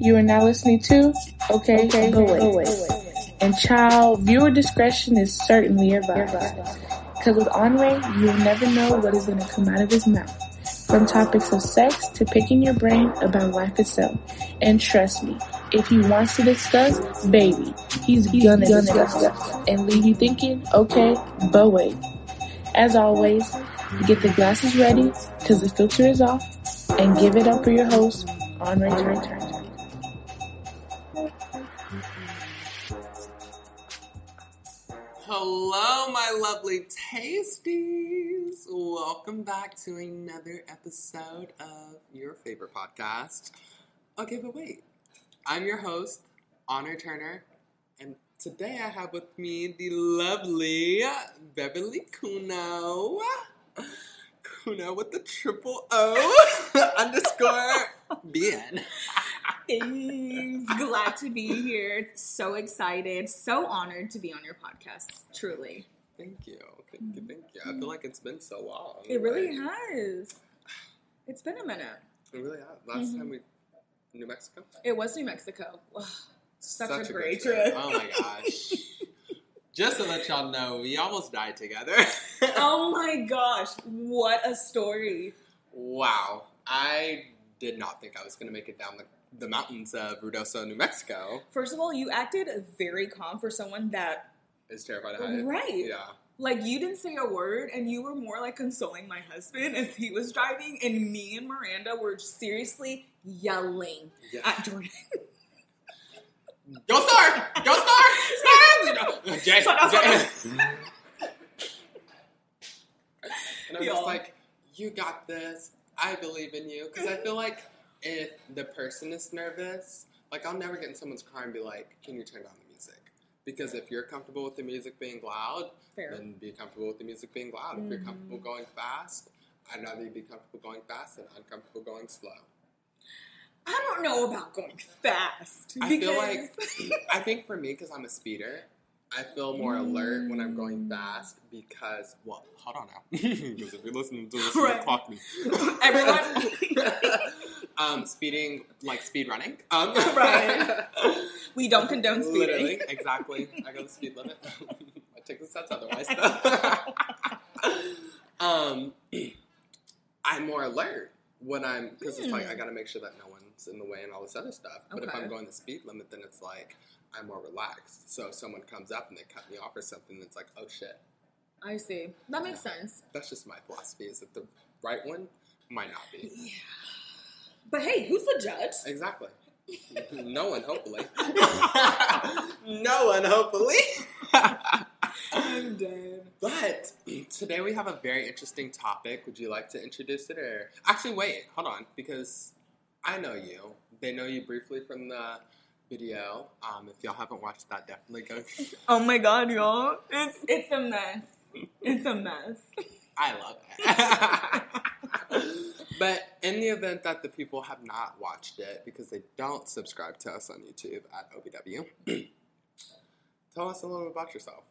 You are now listening to Okay, okay but wait. And child, viewer discretion is certainly advised. Because with Andre, you'll never know what is going to come out of his mouth. From topics of sex to picking your brain about life itself. And trust me, if he wants to discuss, baby, he's, he's gonna, gonna discuss and leave you thinking, okay, but wait. As always, get the glasses ready because the filter is off and give it up for your host, Andre Turner. Hello, tasties. Welcome back to another episode of your favorite podcast. Okay, but wait. I'm your host, Honor Turner, and today I have with me the lovely Beverly Kuno. Kuno with the triple O underscore BN. Glad to be here. So excited. So honored to be on your podcast. Truly. Thank you. Thank you. Thank you. I feel like it's been so long. It really Like, has. It's been a minute. It really has. Last Mhm. time we New Mexico. It was New Mexico. Wow. Such, a, good great trip. Oh my gosh. Just to let y'all know, we almost died together. oh my gosh. What a story. wow. I did not think I was going to make it down the, the mountains of Ruidoso, New Mexico. First of all, you acted very calm for someone that, Is terrified of heights. right. Yeah. Like, you didn't say a word, and you were more like consoling my husband as he was driving, and me and Miranda were seriously yelling yeah. at Jordan. Go Star! Go Star! Jay, Shut up, shut Jay. And I'm just like, you got this. I believe in you. Because I feel like if the person is nervous, like I'll never get in someone's car and be like, can you turn down the? Because if you're comfortable with the music being loud, Fair. then be comfortable with the music being loud. If you're Mhm. comfortable going fast, I'd rather you be comfortable going fast than uncomfortable going slow. I don't know about going fast. I feel like I think for me, because I'm a speeder, I feel more alert when I'm going Mm. fast because well, hold on now, because if you're listening to this, Right. right. clock me. everyone, um, speeding like speed running. Um, Right. we don't condone speeding. Literally, exactly. I go the speed limit. I take the sets otherwise. um, I'm more alert when I'm because it's like I Hmm. got to make sure that no one's in the way and all this other stuff. But if I'm going the speed limit, then it's like I'm more relaxed. So if someone comes up and they cut me off or something, it's like, oh shit. I see. That makes sense. That's just my philosophy. Is that the right one might not be Yeah. But hey, who's the judge? exactly. no one, hopefully. no one, hopefully. I'm dead. But today we have a very interesting topic. Would you like to introduce it or actually wait, hold on, because I know you. They know you briefly from the video. Um, if y'all haven't watched that, definitely go. Oh my god, y'all! It's it's a mess. It's a mess. I love it. But in the event that the people have not watched it because they don't subscribe to us on YouTube at OBW, tell us a little bit about yourself.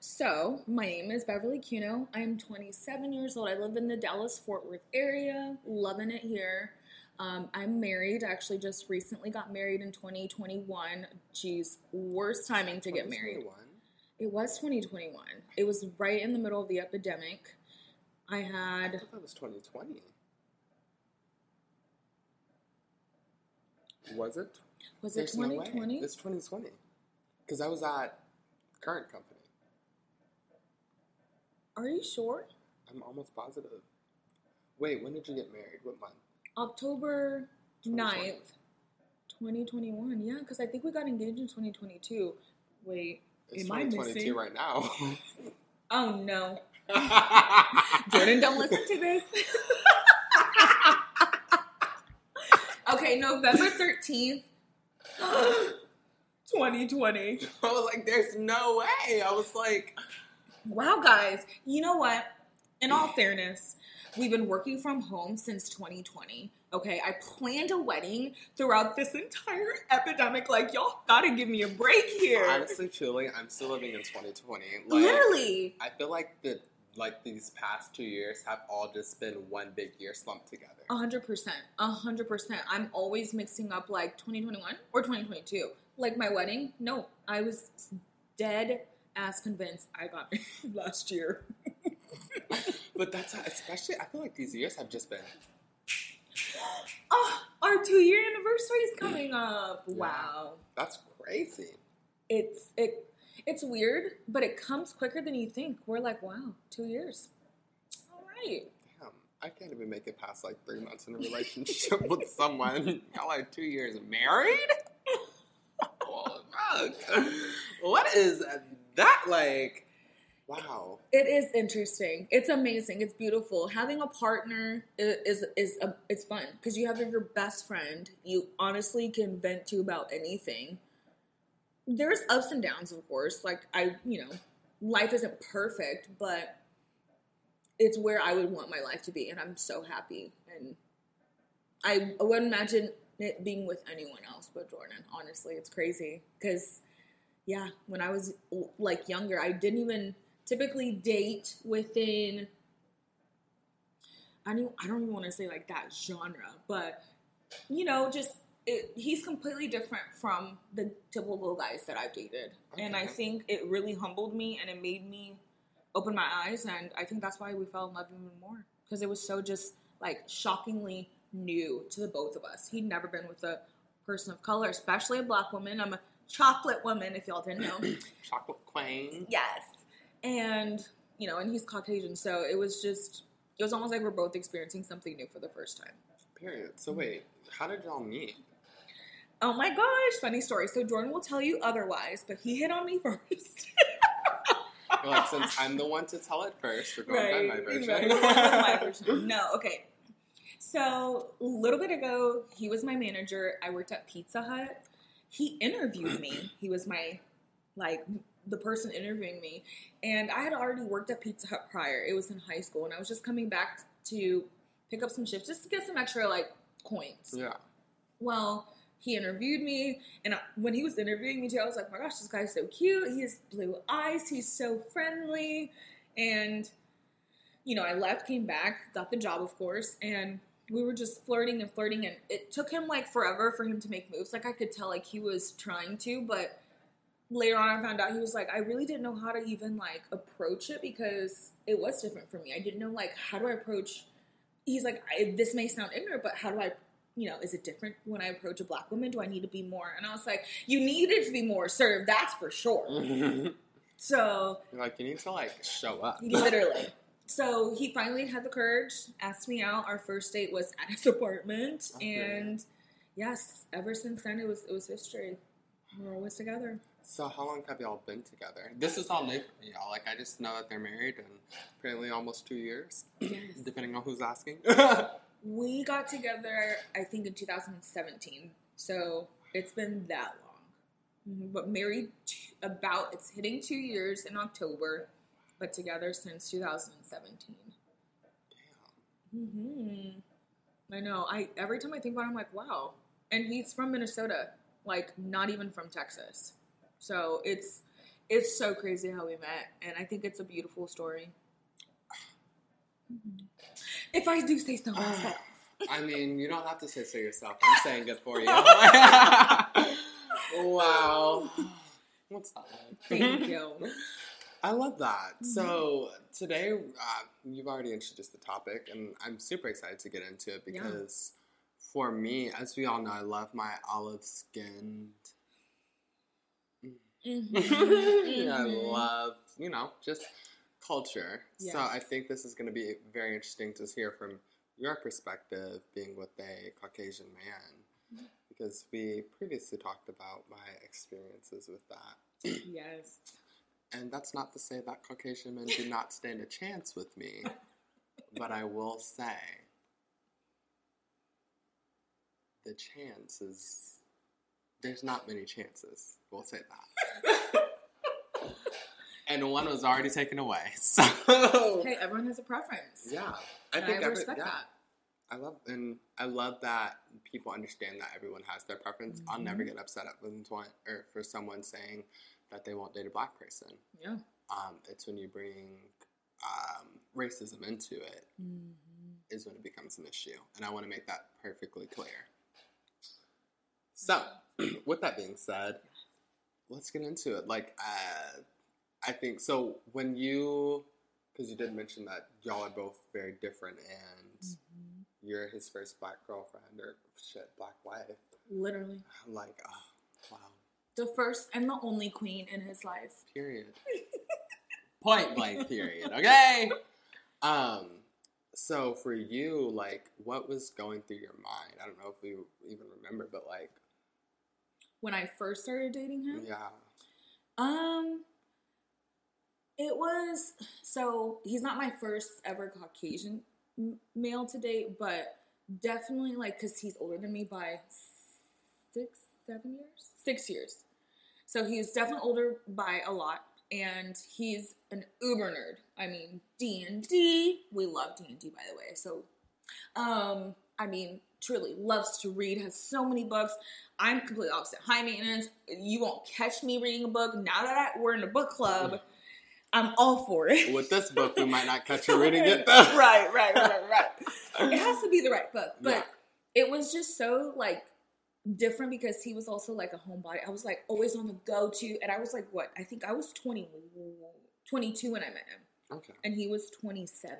So, my name is Beverly Cuno. I am 27 years old. I live in the Dallas Fort Worth area, loving it here. Um, I'm married. I actually just recently got married in 2021. Geez, worst timing to get married. It was 2021. It was right in the middle of the epidemic. I had. I thought that was 2020. Was it? was it There's no way. 2020? It's 2020. Because I was at current company. Are you sure? I'm almost positive. Wait, when did you get married? What month? October 2020. 9th, 2021. Yeah, because I think we got engaged in 2022. Wait, It's Am I 2022 missing? right now. oh no. Jordan, don't listen to this. okay, November 13th, 2020. I was like, there's no way. I was like, Wow, guys. You know what? In all fairness, we've been working from home since 2020. Okay, I planned a wedding throughout this entire epidemic. Like, y'all gotta give me a break here. honestly, truly, I'm still living in 2020. Like, Literally. I feel like the like these past two years have all just been one big year slumped together. A hundred percent. A hundred percent. I'm always mixing up like 2021 or 2022. Like my wedding, no, I was dead ass convinced I got married last year. But that's how, especially. I feel like these years have just been. Oh, our two year anniversary is coming up. Yeah. Wow. That's crazy. It's it it's weird, but it comes quicker than you think. We're like, wow, two years. All right. Damn, I can't even make it past like three months in a relationship with someone. Y'all like two years married? oh, fuck. What is that like? Wow. It is interesting. It's amazing. It's beautiful. Having a partner is is, is a, it's fun because you have your best friend. You honestly can vent to about anything. There's ups and downs, of course. Like I, you know, life isn't perfect, but it's where I would want my life to be, and I'm so happy. And I, I wouldn't imagine it being with anyone else but Jordan. Honestly, it's crazy because, yeah, when I was like younger, I didn't even typically date within I don't I don't even want to say like that genre, but you know, just it, he's completely different from the typical guys that I've dated, and I think it really humbled me and it made me open my eyes, and I think that's why we fell in love even more because it was so just like shockingly new to the both of us. He'd never been with a person of color, especially a black woman. I'm a chocolate woman, if y'all didn't know. Chocolate queen. Yes. And, you know, and he's Caucasian, so it was just, it was almost like we're both experiencing something new for the first time. Period. So wait, how did y'all meet? Oh my gosh, funny story. So Jordan will tell you otherwise, but he hit on me first. Like, since I'm the one to tell it first, we're going by my version. right. We're going with my version. No, okay. So a little bit ago, he was my manager. I worked at Pizza Hut. He interviewed me. He was my like the person interviewing me, and I had already worked at Pizza Hut prior. It was in high school, and I was just coming back to pick up some shifts just to get some extra like coins. Yeah. Well, he interviewed me, and I- when he was interviewing me too, I was like, oh "My gosh, this guy's so cute. He has blue eyes. He's so friendly." And you know, I left, came back, got the job, of course, and we were just flirting and flirting, and it took him like forever for him to make moves. Like I could tell, like he was trying to, but later on, I found out he was like, I really didn't know how to even like approach it because it was different for me. I didn't know like how do I approach. He's like, this may sound ignorant, but how do I you know, is it different when I approach a black woman? Do I need to be more? And I was like, you needed to be more served, that's for sure. You're So like, you need to like show up. literally. So he finally had the courage, asked me out. Our first date was at his apartment, Okay. and yes, ever since then it was it was history. We're always together. So how long have y'all been together? This is all new for me, y'all. Like I just know that they're married and apparently almost two years, Yes. depending on who's asking. We got together, I think, in 2017. So it's been that long. Mhm, But married t- about, it's hitting two years in October, but together since 2017. hmm I know. I every time I think about it, I'm like, wow. And he's from Minnesota, like not even from Texas. So it's it's so crazy how we met, and I think it's a beautiful story. Mhm. If I do say so myself. I mean, you don't have to say so yourself. I'm saying it for you. wow. What's that? Thank you. I love that. Mm-hmm. So today, uh, you've already introduced the topic, and I'm super excited to get into it Yeah. because for me, as we all know, I love my olive skinned. Mhm. I Mhm. love, you know, just culture. So I think this is going to be very interesting to hear from your perspective, being with a Caucasian man, mm-hmm. because we previously talked about my experiences with that. Yes. And that's not to say that Caucasian men do not stand a chance with me, but I will say the chance is there's not many chances. We'll say that. and one was already taken away. So Hey, everyone has a preference. yeah, I And think I every- respect yeah. that. I love and I love that people understand that everyone has their preference. I'll never Mhm. get upset at one or for someone saying that they won't date a black person. Yeah. Um, it's when you bring um, racism into it Mhm. is when it becomes an issue. And I want to make that perfectly clear. So, with that being said, let's get into it. Like, uh, I think so. When you, because you did mention that y'all are both very different, and Mhm. you're his first black girlfriend or shit, black wife. Literally. I'm like, oh, wow. The first and the only queen in his life. Period. Point blank. Period. Okay. Um. So for you, like, what was going through your mind? I don't know if you even remember, but like, When I first started dating him, yeah, Um, it was so he's not my first ever Caucasian male to date, but definitely like because he's older than me by six, seven years, six years. So he's definitely older by a lot, and he's an uber nerd. I mean D and D. We love D and D, by the way. So, um, I mean, truly loves to read. Has so many books. I'm completely opposite. High maintenance. You won't catch me reading a book. Now that I, we're in a book club, I'm all for it. with this book, we might not catch you reading it though. right, right, right, right. It has to be the right book, but Yeah. it was just so like different because he was also like a homebody. I was like always on the go to, and I was like, what? I think I was 20, 22 when I met him, Okay. and he was 27.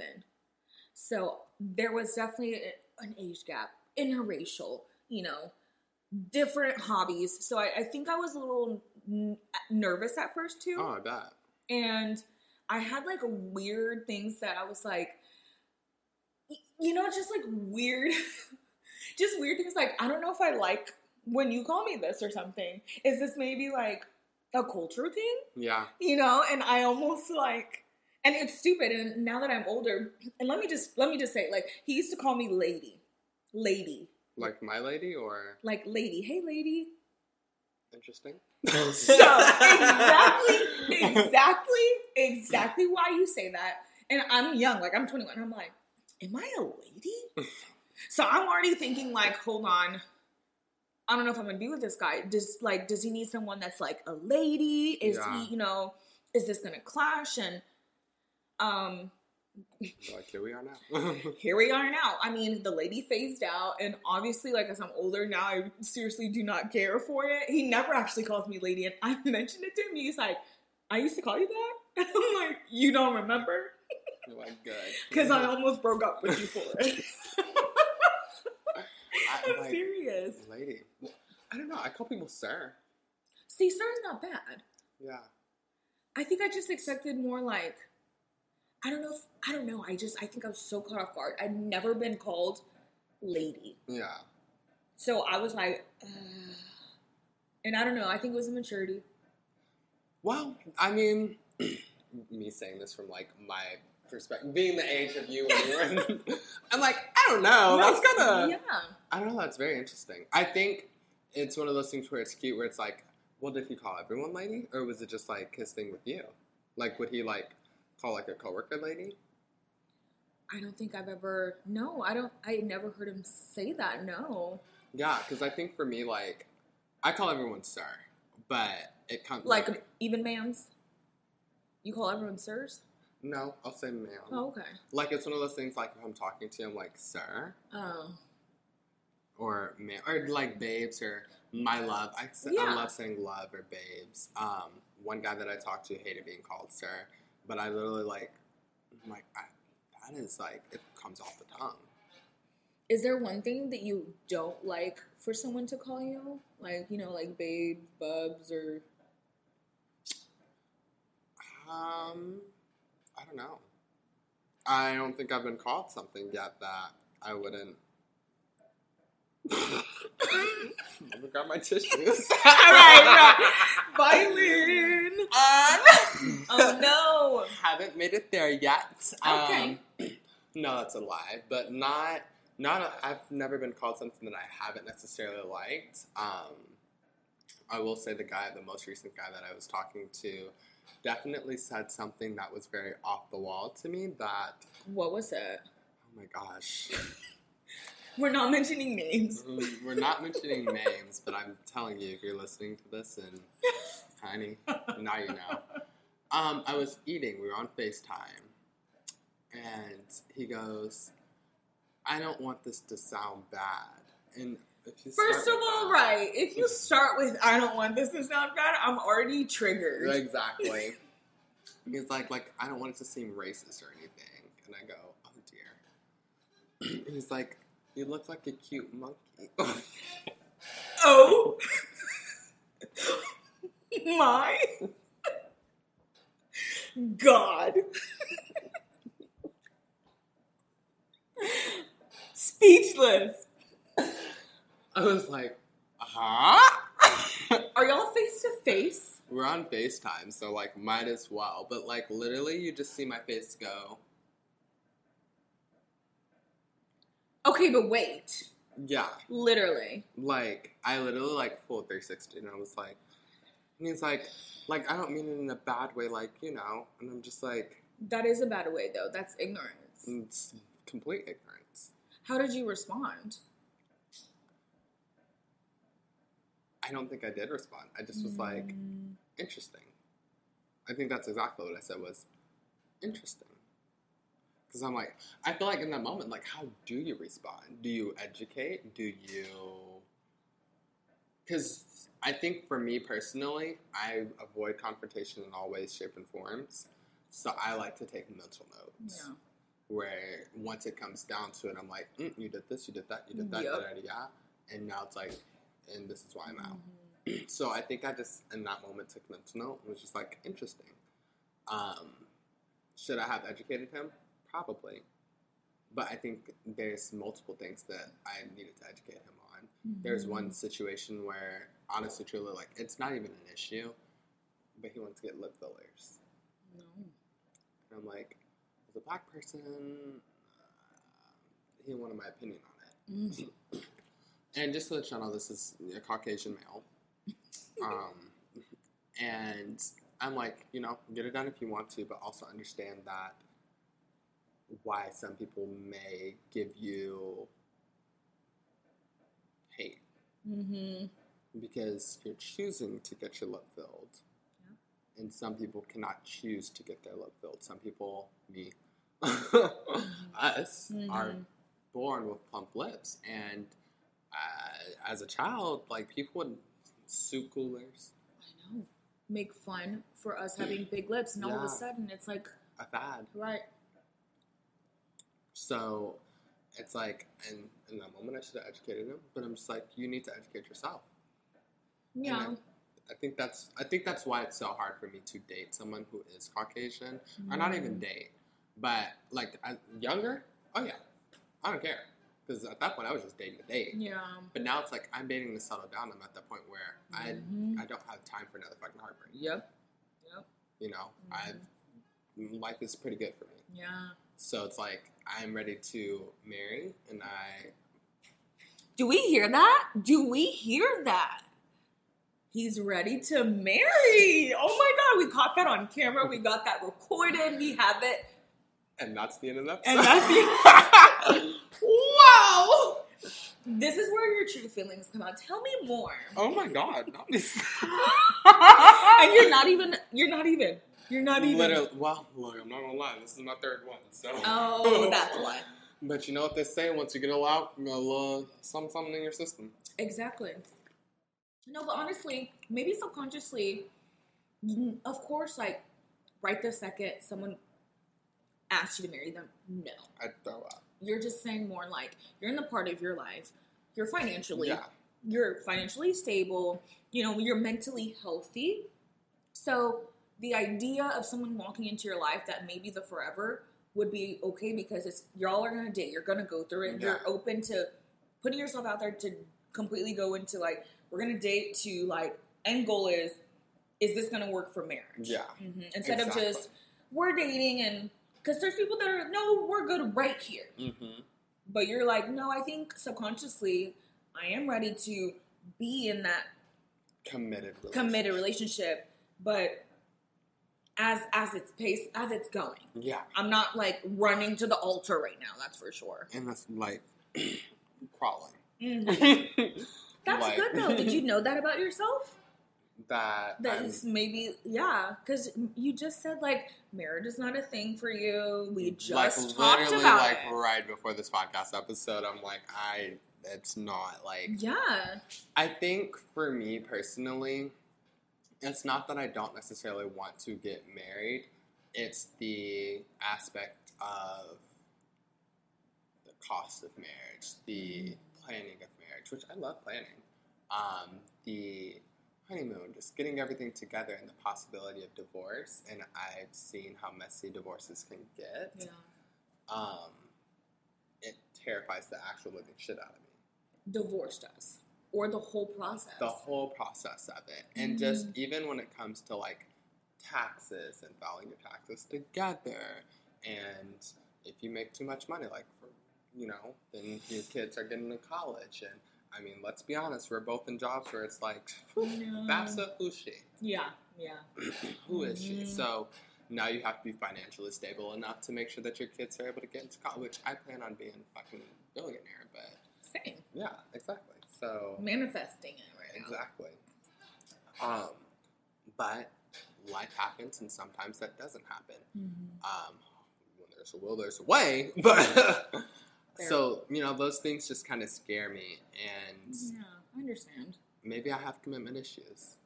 So there was definitely an age gap, interracial, you know, different hobbies. So I, I think I was a little n- nervous at first too Oh, I bet. And I had like weird things that I was like, you know, just like weird, just weird things. Like I don't know if I like when you call me this or something. Is this maybe like a culture thing? Yeah. You know? And I almost like, and it's stupid. And now that I'm older, and let me just let me just say, like he used to call me lady, lady, Like my lady, or like lady. Hey, lady. interesting. So exactly, exactly, exactly why you say that. And I'm young, like I'm 21. I'm like, am I a lady? so I'm already thinking, like, hold on. I don't know if I'm gonna be with this guy. Does like, does he need someone that's like a lady? Is Yeah. he, you know, is this gonna clash? And um, like here we are now. here we are now. I mean, the lady phased out, and obviously, like as I'm older now, I seriously do not care for it. He never actually calls me lady, and I mentioned it to him. He's like, "I used to call you that." I'm like, "You don't remember?" You're like good. Because I almost broke up with you for it. I- I'm like, serious. lady. I don't know. I call people sir. See, sir's not bad. Yeah. I think I just expected more like, I don't know. If, I don't know. I just I think I was so caught off guard. I'd never been called lady. Yeah. So I was like, uh, and I don't know. I think it was a maturity. Well, I mean, me saying this from like my perspective, being the age of you when you were in, I'm like, I don't know. That's kind of, yeah. I don't know. That's very interesting. I think it's one of those things where it's cute, where it's like, well, did he call everyone lady, or was it just like his thing with you? Like, would he like call like a coworker lady? I don't think I've ever. No, I don't. I never heard him say that. No, Yeah, because I think for me, like, I call everyone sir, but it comes like even ma'ams. You call everyone sirs? no, I'll say ma'am. Oh, okay. Like it's one of those things. Like if I'm talking to him, like sir, Oh, or man, or like babes, or my love. I, Yeah. I love saying love or babes. Um, one guy that I talked to hated being called sir, but I literally like, I'm like I, that is like it comes off the tongue. is there one thing that you don't like for someone to call you? Like you know, like babe, bubs, or Um, I don't know. I don't think I've been called something yet that I wouldn't. Grab my tissues. right. violin. Um, Oh no. haven't made it there yet. Okay. Um, no, that's a lie. But not not. A, I've never been called something that I haven't necessarily liked. Um, I will say the guy, the most recent guy that I was talking to, definitely said something that was very off the wall to me. That What was it? oh my gosh, We're not mentioning names. Mm, we're not mentioning names, but I'm telling you, if you're listening to this and honey, now you know. Um, I was eating. We were on Facetime, and he goes, "I don't want this to sound bad." And if you First of all, that- right, if you start with "I don't want this to sound bad," I'm already triggered. exactly. He's like, like I don't want it to seem racist or anything, and I go, "Oh dear." He's like, "You look like a cute monkey." Oh my God. Speechless. I was like, "Huh?" Are y'all face to face? We're on FaceTime, so like might as well. But like literally you just see my face go, Okay, but wait. yeah. Literally. Like I literally like full 360 and I was like and he's like like I don't mean it in a bad way, like, you know, and I'm just like That is a bad way, though. That's ignorance. it's complete ignorance. How did you respond? I don't think I did respond. I just was like, Mm, interesting. I think that's exactly what I said was interesting. Because I'm like, I feel like in that moment, like, how do you respond? Do you educate? Do you. Because I think for me personally, I avoid confrontation in all ways, shape, and forms. So I like to take mental notes. yeah. Where once it comes down to it, I'm like, mm, you did this, you did that, you did that, Yep. yada, yada, yada. And now it's like, and this is why I'm out. Mhm. So I think I just in that moment took mental note and was just like interesting. Um, should I have educated him? Probably, but I think there's multiple things that I needed to educate him on. There's one situation where honestly, truly, like it's not even an issue, but he wants to get lip fillers, No. and I'm like, as a black person, uh, he wanted my opinion on it. Mm. And just to let you know, this is a Caucasian male. Um, and I'm like, you know, get it done if you want to, but also understand that why some people may give you hate Mm-hmm. because you're choosing to get your lip filled. And some people cannot choose to get their lip filled. Some people, me, us, are Mhm. born with plump lips. And uh, as a child, like people would soup coolers, I know. Make fun for us having big lips, and all of a sudden it's like, a fad. right. So it's like, and in that moment, I should have educated him. But I'm just like, you need to educate yourself. Yeah. I think that's I think that's why it's so hard for me to date someone who is Caucasian, or not even Mm. date, but like as younger. Oh yeah, I don't care because at that point I was just dating to date. Yeah. But now it's like I'm dating to settle down. I'm at that point where Mhm. I I don't have time for another fucking heartbreak. Yep. Yep. You know, Mhm. I life is pretty good for me. Yeah. So it's like I'm ready to marry, and I Do we hear that? Do we hear that? He's ready to marry. Oh my god, we caught that on camera. We got that recorded. We have it. and that's the end of that. And that's the Wow. This is where your true feelings come out. Tell me more. oh my god! And you're not even you're not even you're not even Literally, well, look, I'm not gonna lie. This is my third one, so. Oh, that's why. But you know what they say? Once you get a lot, a little something, something in your system. Exactly. No, but honestly, maybe subconsciously, mm, of course, like right this second, someone asks you to marry them. No, I throw up. you're just saying more like you're in the part of your life. You're financially, Yeah, you're financially stable. You know, you're mentally healthy. So the idea of someone walking into your life that maybe the forever would be okay because it's y'all are gonna date. You're gonna go through it. You're open to putting yourself out there to completely go into like we're gonna date to like end goal is is this gonna work for marriage? yeah, Mhm. Instead of just we're dating and because there's people that are no we're good right here, mm-hmm. but you're like no I think subconsciously I am ready to be in that committed. Relationship. committed relationship, but as as it's pace as it's going. Yeah, I'm not like running to the altar right now. That's for sure. and that's like crawling. Mhm. That's Like- good though. Did you know that about yourself? that That I'm- is maybe yeah, because you just said like marriage is not a thing for you. We just like talked literally about like it. right before this podcast episode. I'm like, I it's not like Yeah, I think for me personally, it's not that I don't necessarily want to get married. It's the aspect of the cost of marriage, the planning of marriage, which I love planning. Um, the honeymoon, just getting everything together, and the possibility of divorce. And I've seen how messy divorces can get. yeah. Um, it terrifies the actual living shit out of me. Divorce does, or the whole process. the whole process of it and Mm-hmm. just even when it comes to like taxes and filing your taxes together and if you make too much money like for you know then your kids are getting to college and i mean let's be honest we're both in jobs where it's like No. that's a who's she yeah, yeah. who is she Mhm. so now you have to be financially stable enough to make sure that your kids are able to get into college Which i plan on being a fucking billionaire but Same. yeah exactly so Manifesting it right now. Exactly. Um, but life happens, and sometimes that doesn't happen. Mhm. Um, when there's a will, there's a way. But so you know, those things just kind of scare me, and Yeah, I understand. maybe I have commitment issues.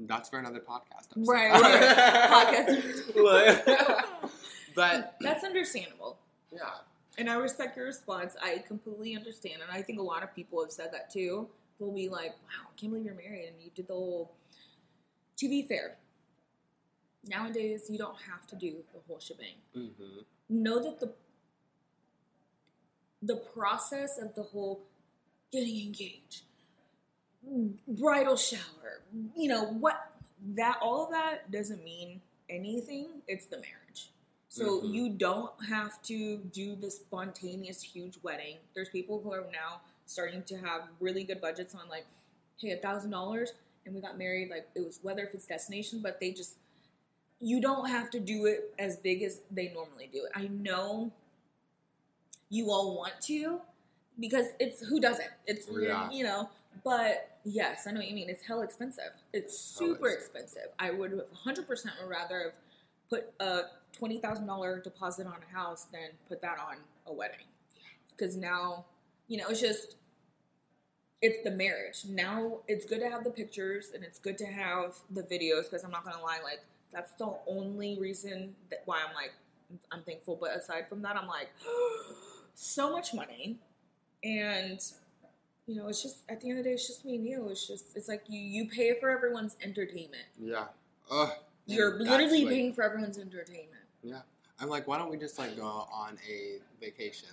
That's for another podcast. episode. Right, right. Podcast. but That's understandable. yeah, And I respect your response. I completely understand. And I think a lot of people have said that too. They'll be like, wow, I can't believe you're married and you did the whole. To be fair, nowadays you don't have to do the whole shebang. hmm Know that the the process of the whole getting engaged, bridal shower, you know, what that all of that doesn't mean anything. It's the marriage. So Mhm. you don't have to do this spontaneous huge wedding. There's people who are now starting to have really good budgets on like, hey, a thousand dollars, and we got married. Like it was whether if it's destination, but they just you don't have to do it as big as they normally do it. I know you all want to because it's who doesn't. It's Yeah. you know, but yes, I know what you mean. It's hell expensive. It's Hell super expensive. expensive. I would 100% would rather have put a twenty thousand dollar deposit on a house than put that on a wedding. Because now, you know, it's just it's the marriage. Now it's good to have the pictures and it's good to have the videos. Because I'm not gonna lie, like that's the only reason that why I'm like I'm thankful. But aside from that, I'm like so much money, and you know, it's just at the end of the day, it's just me and you. It's just it's like you you pay for everyone's entertainment. yeah. Ugh. You're literally like- paying for everyone's entertainment. Yeah. I'm like, why don't we just like go on a vacation?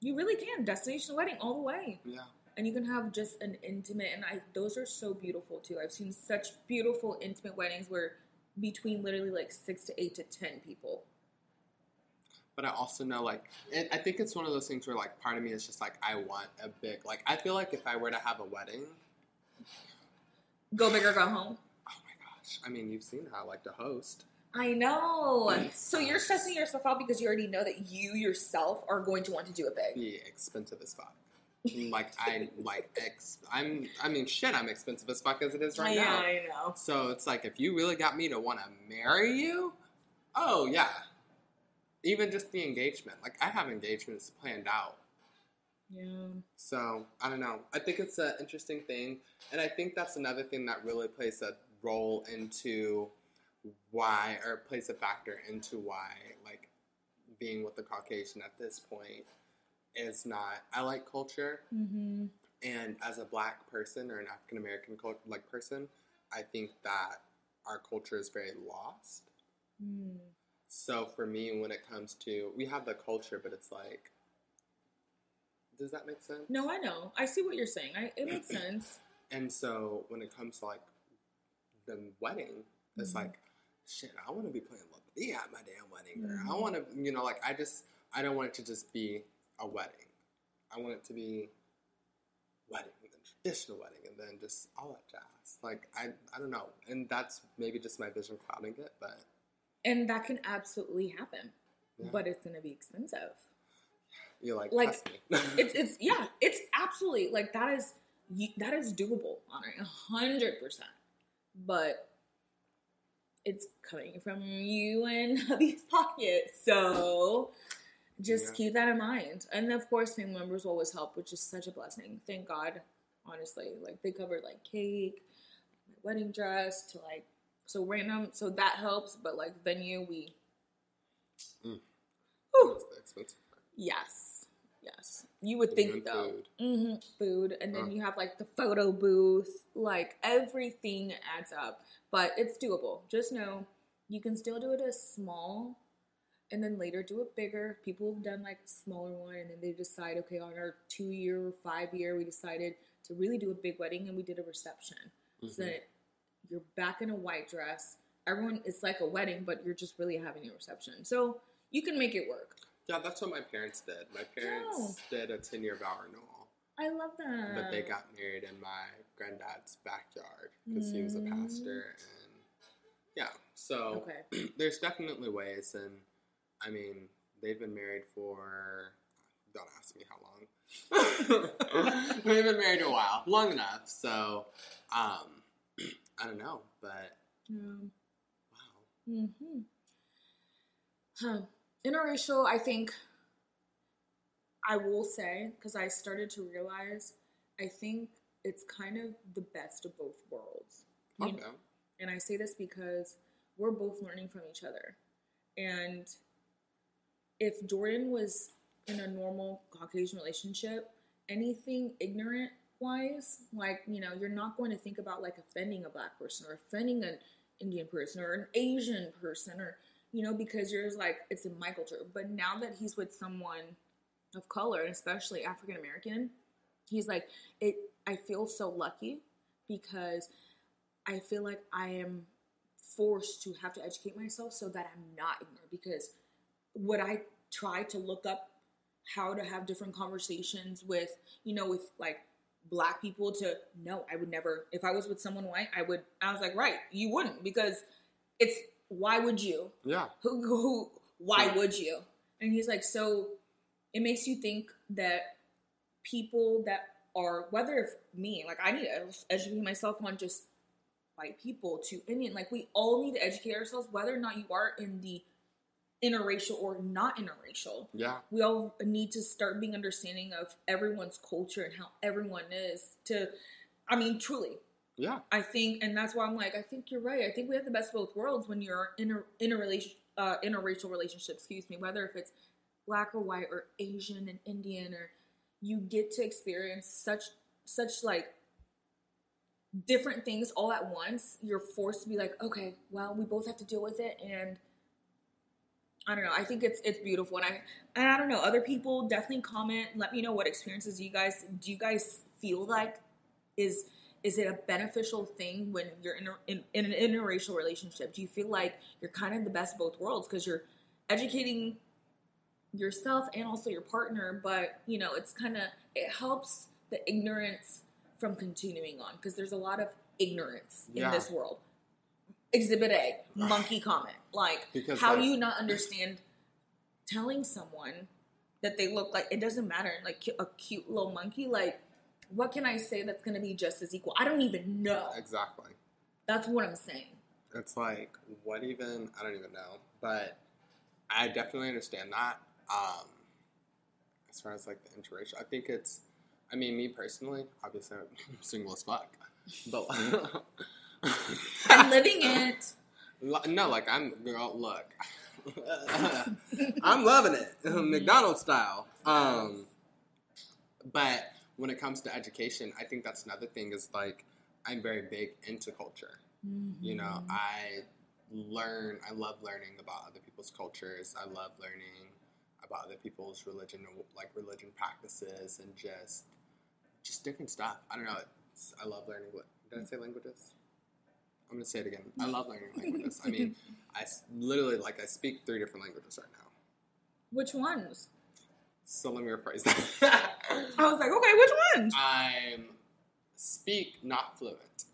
You really can destination wedding all the way, Yeah. and you can have just an intimate. And I those are so beautiful too. I've seen such beautiful intimate weddings where between literally like six to eight to ten people. But I also know, like, it, I think it's one of those things where, like, part of me is just like, I want a big, like, I feel like if I were to have a wedding, Go big or go home. oh my gosh, I mean, you've seen how I like to host. I know. So you're stressing yourself out because you already know that you yourself are going to want to do it big. Be expensive as fuck. like I like ex. I'm. I mean, shit. I'm expensive as fuck as it is right yeah, now. I know. So it's like if you really got me to want to marry you, oh yeah. Even just the engagement. Like I have engagements planned out. Yeah. So I don't know. I think it's an interesting thing, and I think that's another thing that really plays a role into why, or plays a factor into why, like being with the Caucasian at this point is not. I like culture, Mm-hmm. and as a black person or an African American cult- like person, I think that our culture is very lost. Mm. So for me, when it comes to we have the culture, but it's like, does that make sense? No, I know. I see what you're saying. I, it makes sense. And so when it comes to like the wedding, it's Mhm. like, shit, I want to be playing Lil at my damn wedding, or I Mhm. want to, you know, like I just, I don't want it to just be a wedding. I want it to be wedding, and traditional wedding, and then just all that jazz. Like I, I don't know, and that's maybe just my vision clouding it, but And that can absolutely happen. Yeah. But it's going to be expensive. you're like, Like, me. It's, it's, yeah, it's absolutely like that is that is doable, Honor, a hundred percent. But it's coming from you and hubby's pocket, so just Yeah. keep that in mind. And of course, family members always help, which is such a blessing. Thank God, honestly. Like they covered like cake, wedding dress, to like so random. So that helps. But like venue, we. Mm. Whew. The expensive part. Yes, yes. You would think though. food. hmm Food, and then Uh. you have like the photo booth. Like everything adds up, but it's doable. Just know you can still do it as small, and then later do it bigger. People have done like a smaller one, and then they decide, okay, on our two year or five year, we decided to really do a big wedding, and we did a reception. So Mhm. that you're back in a white dress. Everyone, it's like a wedding, but you're just really having a reception. So you can make it work. Yeah, that's what my parents did. My parents Oh. did a 10 year vow renewal, I love that. but they got married in my granddad's backyard because he was a Mm. pastor. And yeah, so Okay. there's definitely ways. And I mean, they've been married for, don't ask me how long. they've been married a while, long enough. So um, I don't know, but Um, wow. hmm Huh. Interracial, I think I will say, because I started to realize, I think it's kind of the best of both worlds. You Okay. And I say this because we're both learning from each other. And if Jordan was in a normal Caucasian relationship, anything ignorant wise, like, you know, you're not going to think about like offending a black person or offending an Indian person or an Asian person or, you know, because you're like, it's in my culture. But now that he's with someone of color, and especially African American, he's like, it, I feel so lucky because I feel like I am forced to have to educate myself so that I'm not ignorant. Because would I try to look up how to have different conversations with, you know, with like black people to no, I would never. If I was with someone white, I would. I was like, right, you wouldn't because it's why would you? Yeah. Who, who why Yeah. would you? And he's like, so it makes you think that people that are whether if me like I need to educate myself on just white people to Indian like we all need to educate ourselves whether or not you are in the interracial or not interracial Yeah. we all need to start being understanding of everyone's culture and how everyone is to I mean truly Yeah. I think, and that's why I'm like, I think you're right. I think we have the best of both worlds when you're in a in a relation, uh, interracial relationship. Excuse me, whether if it's black or white or Asian and Indian, or you get to experience such such like different things all at once. You're forced to be like, okay, well, we both have to deal with it, and I don't know. I think it's it's beautiful, and I and I don't know. Other people definitely comment. Let me know what experiences you guys do. You guys feel like is is it a beneficial thing when you're in, a, in, in an interracial relationship? Do you feel like you're kind of the best of both worlds because you're educating yourself and also your partner, but you know, it's kind of it helps the ignorance from continuing on because there's a lot of ignorance in this world. Exhibit A, monkey comment. Like, Because, how like- do you not understand telling someone that they look like it doesn't matter, like a cute little monkey? Like, what can I say that's going to be just as equal? I don't even know. Exactly. That's what I'm saying. It's like, what even? I don't even know. But I definitely understand that. Um, as far as like the interracial, I think it's, I mean, me personally, obviously I'm single as fuck. But, I'm living it. No, like, I'm, girl, look. I'm loving it. McDonald's style. Um, but when it comes to education, I think that's another thing is like, I'm very big into culture. You know, Mm-hmm. I learn, I love learning about other people's cultures. I love learning about other people's religion, like religion practices and just, just different stuff. I don't know. It's, I love learning. What did I say? Languages. I'm gonna say it again. I love learning languages. I mean, I literally like I speak three different languages right now. Which ones? So let me rephrase that. I was like, okay, which ones? I speak not fluent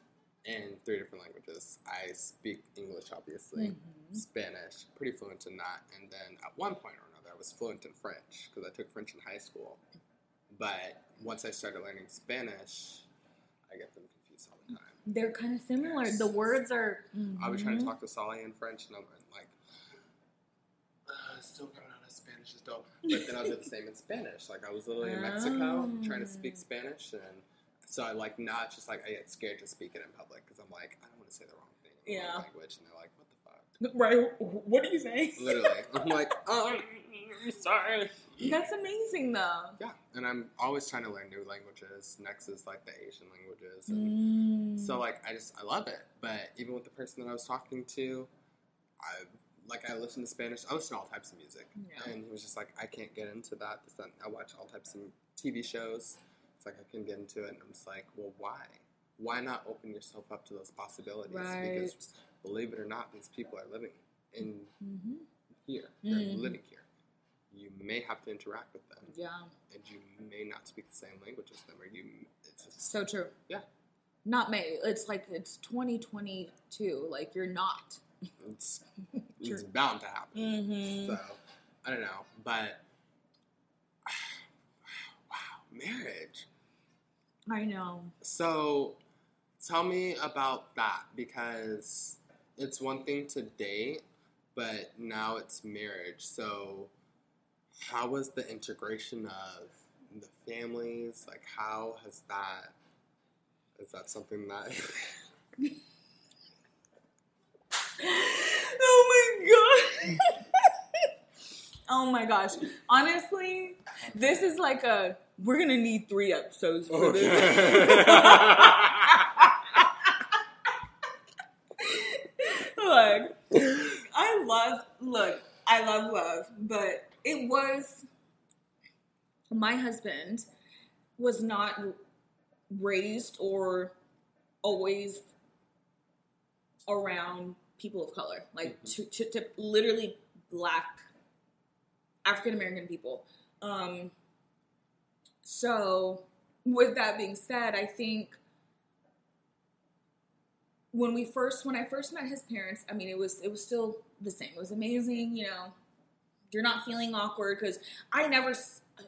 in three different languages. I speak English, obviously, Mhm. Spanish, pretty fluent in that, and then at one point or another, I was fluent in French because I took French in high school. But once I started learning Spanish, I get them confused all the time. They're kind of similar. The words are. I was trying to Mhm. talk to Solly in French, and I'm like, uh, still of Spanish is dope. But then I did the same in Spanish. Like I was literally in Mexico trying to speak Oh. Spanish, and so I like not just like I get scared to speak it in public because I'm like I don't want to say the wrong thing in the wrong Yeah. language, and they're like, what the fuck? Right. What are you saying? Literally, I'm like, oh, I'm sorry. That's amazing, though. Yeah, and I'm always trying to learn new languages. Next is like the Asian languages, and Mm. So like I just I love it. But even with the person that I was talking to, I like I listen to Spanish. I listen to all types of music, Yeah. and he was just like, I can't get into that. This, that. I watch all types of TV shows. It's like I can get into it, and I'm just like, well, why? Why not open yourself up to those possibilities? Right. Because believe it or not, these people are living in Mhm. here. They're Mhm. living here. You may have to interact with them, Yeah. and you may not speak the same language as them, or you. It's just So true. Yeah. Not May. It's like it's 2022. Like you're not. it's it's bound to happen. Mm-hmm. So I don't know, but wow, marriage. I know. So tell me about that because it's one thing to date, but now it's marriage. So how was the integration of the families? Like how has that is that something that oh my god. oh my gosh. Honestly, this is like a we're gonna need three episodes for oh, this. look, I love look, I love love, but it was my husband was not raised or always around people of color, like to, to, to literally black African American people. Um, so, with that being said, I think when we first when I first met his parents, I mean it was it was still the same. It was amazing, you know. You're not feeling awkward because I never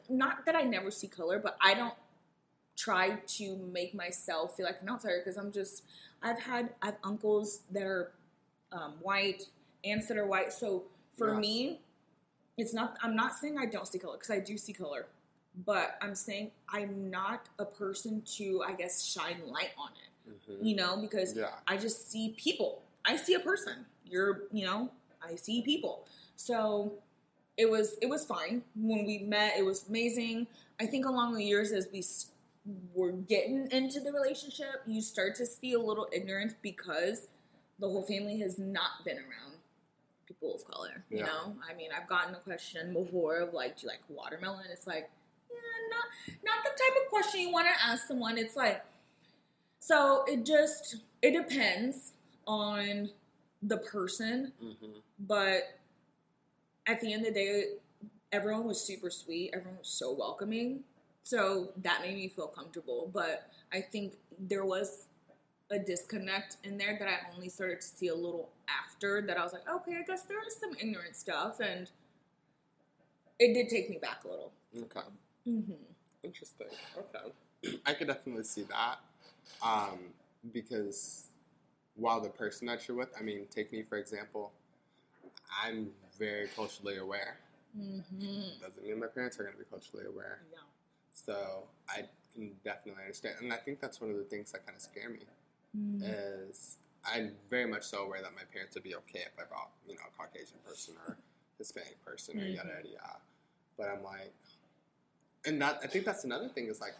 not that I never see color, but I don't try to make myself feel like an outsider because I'm just I've had I have uncles that are um, white, aunts that are white. So for Yeah. me, it's not. I'm not saying I don't see color because I do see color, but I'm saying I'm not a person to I guess shine light on it. Mhm. You know, because Yeah. I just see people. I see a person. You're, you know, I see people. So it was it was fine when we met. It was amazing. I think along the years as we were getting into the relationship, you start to see a little ignorance because the whole family has not been around people of color. You Yeah. know, I mean, I've gotten a question before of like, do you like watermelon? It's like, yeah, not not the type of question you want to ask someone. It's like, so it just it depends on the person, Mhm. but at the end of the day, everyone was super sweet. Everyone was so welcoming. So that made me feel comfortable. But I think there was a disconnect in there that I only started to see a little after that I was like, okay, I guess there is some ignorant stuff. And it did take me back a little. Okay. Mm-hmm. Interesting. Okay. I could definitely see that. Um, because while the person that you're with, I mean, take me for example, I'm very culturally aware. Mm-hmm. Doesn't mean my parents are going to be culturally aware. Yeah. So I can definitely understand. And I think that's one of the things that kind of scare me Mm-hmm. is I'm very much so aware that my parents would be okay if I brought, you know, a Caucasian person or Hispanic person or yada yada yada. But I'm like, and that I think that's another thing is like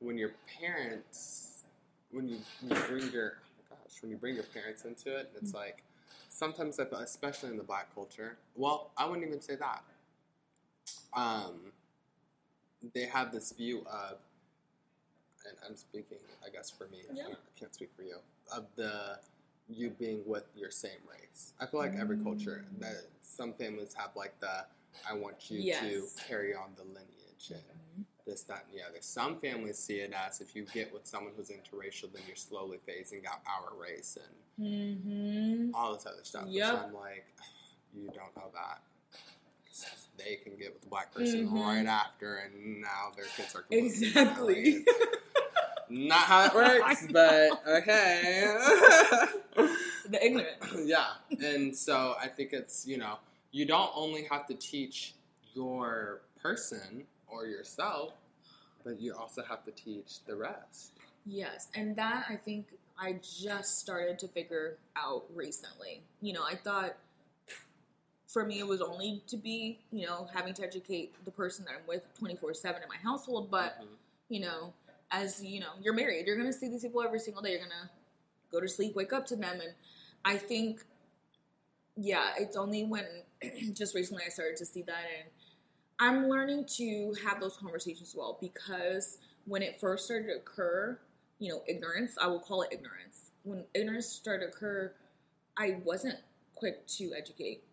when your parents, when you, you bring your, oh my gosh, when you bring your parents into it, it's like sometimes, especially in the black culture. Well, I wouldn't even say that. Um, they have this view of, and I'm speaking, I guess, for me. Yeah. I I can't speak for you. Of the you being with your same race. I feel like every culture Mm. that some families have like the I want you Yes. to carry on the lineage and this, that, and the other. Some families see it as if you get with someone who's interracial, then you're slowly phasing out our race and Mm-hmm. all this other stuff. Yep. Which I'm like, you don't know that. They can get with a black person Mhm. right after, and now their kids are completely Exactly. not how it works, but okay. The ignorance. yeah, and so I think it's you know you don't only have to teach your person or yourself, but you also have to teach the rest. Yes, and that I think I just started to figure out recently. You know, I thought for me it was only to be, you know, having to educate the person that I'm with 24 7 in my household, but, Mhm. you know, as you know, you're married, you're gonna see these people every single day, you're gonna go to sleep, wake up to them, and I think, yeah, it's only when just recently I started to see that, and I'm learning to have those conversations well because when it first started to occur, you know, ignorance, I will call it ignorance. When ignorance started to occur, I wasn't quick to educate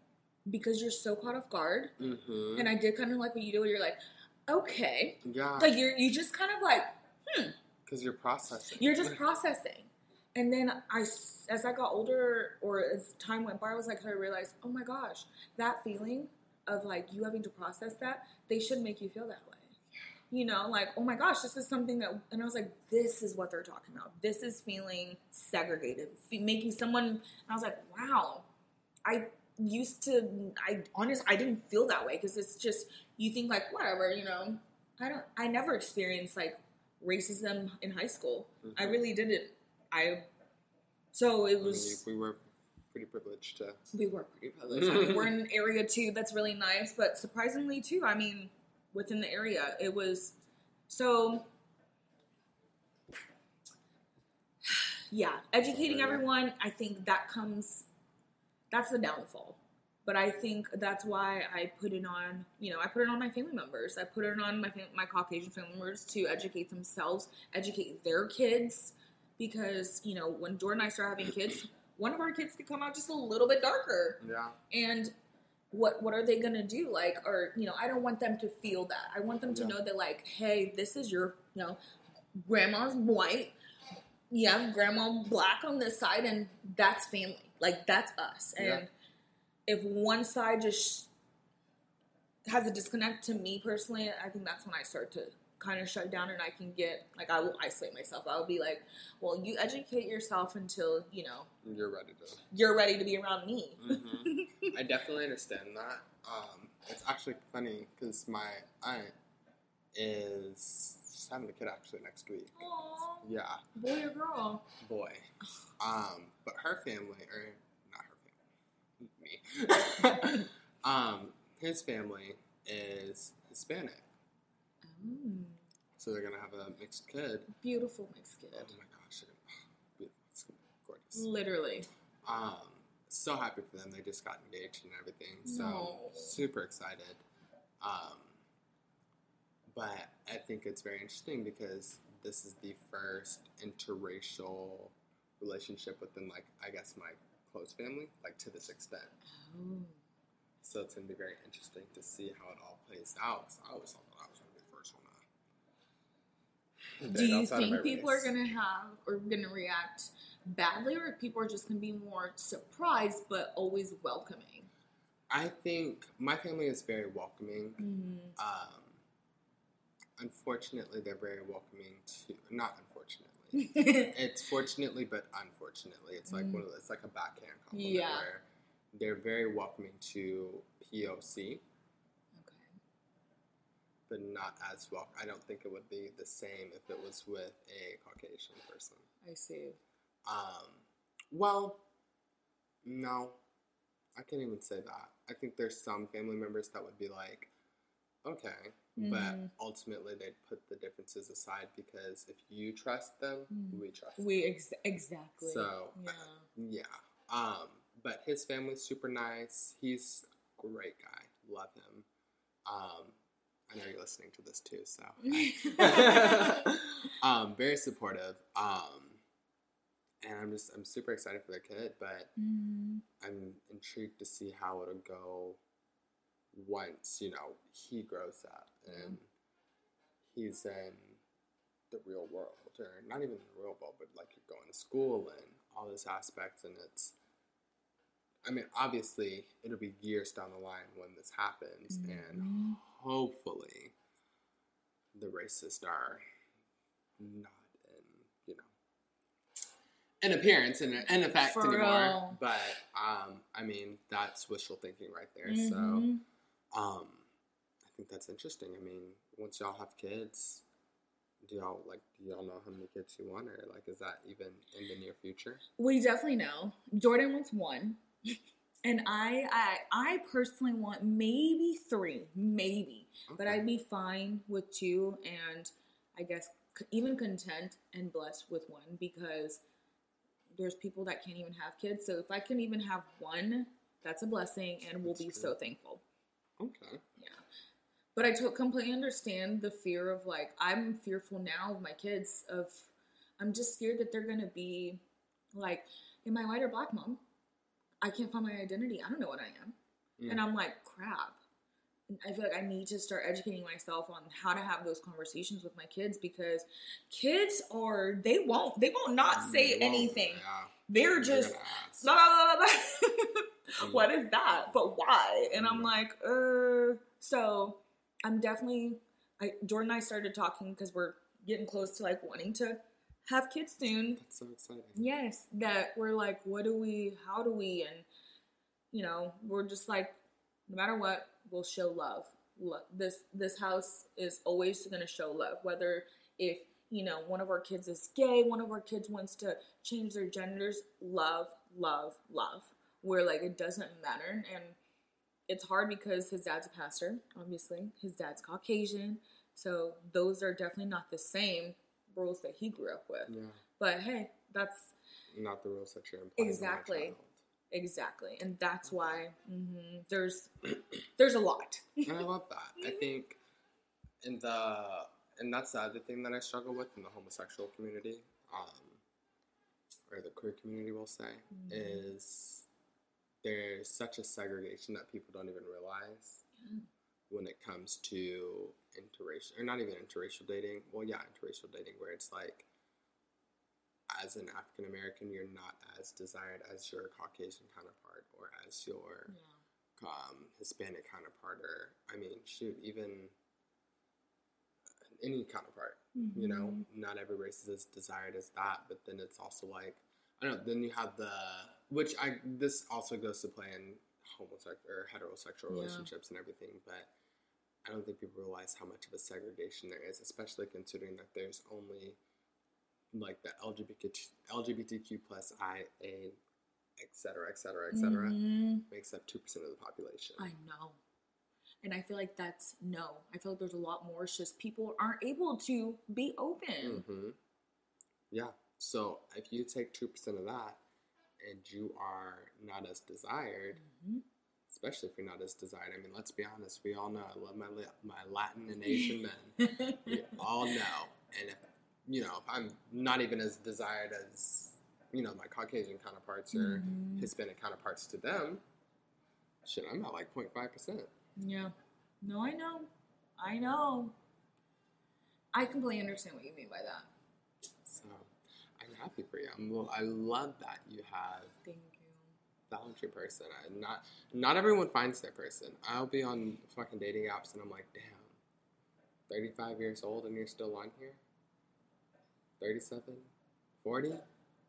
because you're so caught off guard. Mhm. And I did kind of like what you do where you're like, okay. yeah, Like you're you just kind of like because you're processing. you're just processing. And then I, as I got older, or as time went by, I was like, I realized, oh my gosh, that feeling of like you having to process that, they should make you feel that way. You know, like, oh my gosh, this is something that, and I was like, this is what they're talking about. This is feeling segregated, making someone, and I was like, wow, I used to, I honest, I didn't feel that way because it's just, you think like, whatever, you know, I don't, I never experienced like racism in high school. I Mhm. really didn't. I so it I mean, was we were pretty privileged to. we were pretty privileged. I mean, we're in an area too that's really nice, but surprisingly too, I mean, within the area, it was so. Yeah, educating everyone. I think that comes. That's the downfall. But I think that's why I put it on. You know, I put it on my family members. I put it on my my Caucasian family members to educate themselves, educate their kids, because you know when Jordan and I start having kids, one of our kids could come out just a little bit darker Yeah. and what what are they gonna do like or you know i don't want them to feel that i want them to Yeah. know that like hey this is your you know grandma's white you have grandma black on this side and that's family like that's us and Yeah. If one side just has a disconnect to me personally i think that's when i start to kind of shut down and i can get like i will isolate myself i'll be like well you educate yourself until you know You're ready to. you're ready to be around me Mhm. I definitely understand that. Um, it's actually funny because my aunt is she's having a kid actually next week. Aw, Yeah, boy or girl? boy. Um, but her family, or not her family, me. um, his family is Hispanic, Mm, so they're gonna have a mixed kid. beautiful mixed kid. Oh my gosh. It's gorgeous. Literally. Um, so happy for them. They just got engaged and everything. So No. super excited. Um, but I think it's very interesting because this is the first interracial relationship within, like, I guess my close family, like to this extent. Oh. So it's going to be very interesting to see how it all plays out. 'cause I always thought that I was to be the first one to. Do you outside of my think people are gonna have or gonna react badly, or people are just gonna be more surprised but always welcoming? I think my family is very welcoming. Mm. Um, unfortunately, they're very welcoming to. Not unfortunately. it's fortunately, but unfortunately, it's like one of the, it's like a backhand compliment Yeah. where they're very welcoming to POC, Okay. but not as well. I don't think it would be the same if it was with a Caucasian person. I see. Um, well, no, I can't even say that. I think there's some family members that would be like, okay, but Mhm. ultimately they'd put the differences aside because if you trust them, Mhm. we trust them. We ex- exactly. So, yeah. Yeah. Um, but his family's super nice. He's a great guy. Love him. Um, I know you're listening to this too, so um, very supportive. Um, and I'm just I'm super excited for their kid, but Mm. I'm intrigued to see how it'll go once you know he grows up and he's in the real world, or not even the real world, but like you're going to school and all those aspects, and it's. I mean, obviously, it'll be years down the line when this happens, and Mhm. hopefully, the racists are not in you know, in appearance and in effect For anymore. real. But um, I mean, that's wishful thinking right there. Mhm. So um, I think that's interesting. I mean, once y'all have kids, do y'all like do y'all know how many kids you want, or like is that even in the near future? We definitely know. Jordan wants one. And I, I, I personally want maybe three, maybe, but I'd be fine with two, and I guess even content and blessed with one because there's people that can't even have kids. So if I can even have one, that's a blessing, and we'll That's be true. so thankful. Okay. Yeah. But I to- completely understand the fear of like I'm fearful now of my kids of I'm just scared that they're gonna be like, am I white or black, mom? I can't find my identity. I don't know what I am. Mm. And I'm like, crap. I feel like I need to start educating myself on how to have those conversations with my kids because kids are they won't they won't not say They won't, anything. Yeah. They're They're just blah blah blah blah. Mm. what is that? But why? And I'm Mm. like, uh. So I'm definitely. I Jordan and I started talking because we're getting close to like wanting to have kids soon. That's so exciting. Yes, that we're like, what do we? How do we? And you know, we're just like, no matter what, we'll show love. Lo- This this house is always going to show love, whether if you know one of our kids is gay, one of our kids wants to change their genders. Love, love, love. We're like, it doesn't matter, and it's hard because his dad's a pastor. Obviously, his dad's Caucasian, so those are definitely not the same rules that he grew up with. Yeah. But hey, that's Not the rules that you're implying. Exactly. exactly, and that's why hmm there's there's a lot. And I love that. I think in the and that's the other thing that I struggle with in the homosexual community, um, or the queer community, we'll say, Mhm. is there's such a segregation that people don't even realize Yeah. when it comes to interracial or not even interracial dating. Well, yeah, interracial dating, where it's like as an African American, you're not as desired as your Caucasian counterpart or as your um, Hispanic counterpart, or I mean, shoot, even any counterpart. You know, Mm-hmm. not every race is as desired as that, but then it's also like I don't know. Then you have the which I this also goes to play in homosexual or heterosexual Yeah. relationships and everything, but I don't think people realize how much of a segregation there is, especially considering that there's only like the LGBT, LGBTQ plus IA, et cetera, et cetera, et cetera, Mhm. makes up two percent of the population. I know, and I feel like that's no. I feel like there's a lot more. It's just people aren't able to be open. hmm Yeah. So if you take two percent of that, and you are not as desired, Mhm. especially if you're not as desired. I mean, let's be honest. We all know I love my my Latin and Asian men. We all know, and if you know, if I'm not even as desired as you know my Caucasian counterparts or Mhm. Hispanic counterparts to them, shit, I'm at like 0.5 percent. Yeah. No, I know. I know. I completely understand what you mean by that. Happy for you. I'm, I love that you have Thank you. found your person. I, not not everyone finds their person. I'll be on fucking dating apps and I'm like, damn, 35 years old and you're still on here? 37? 40?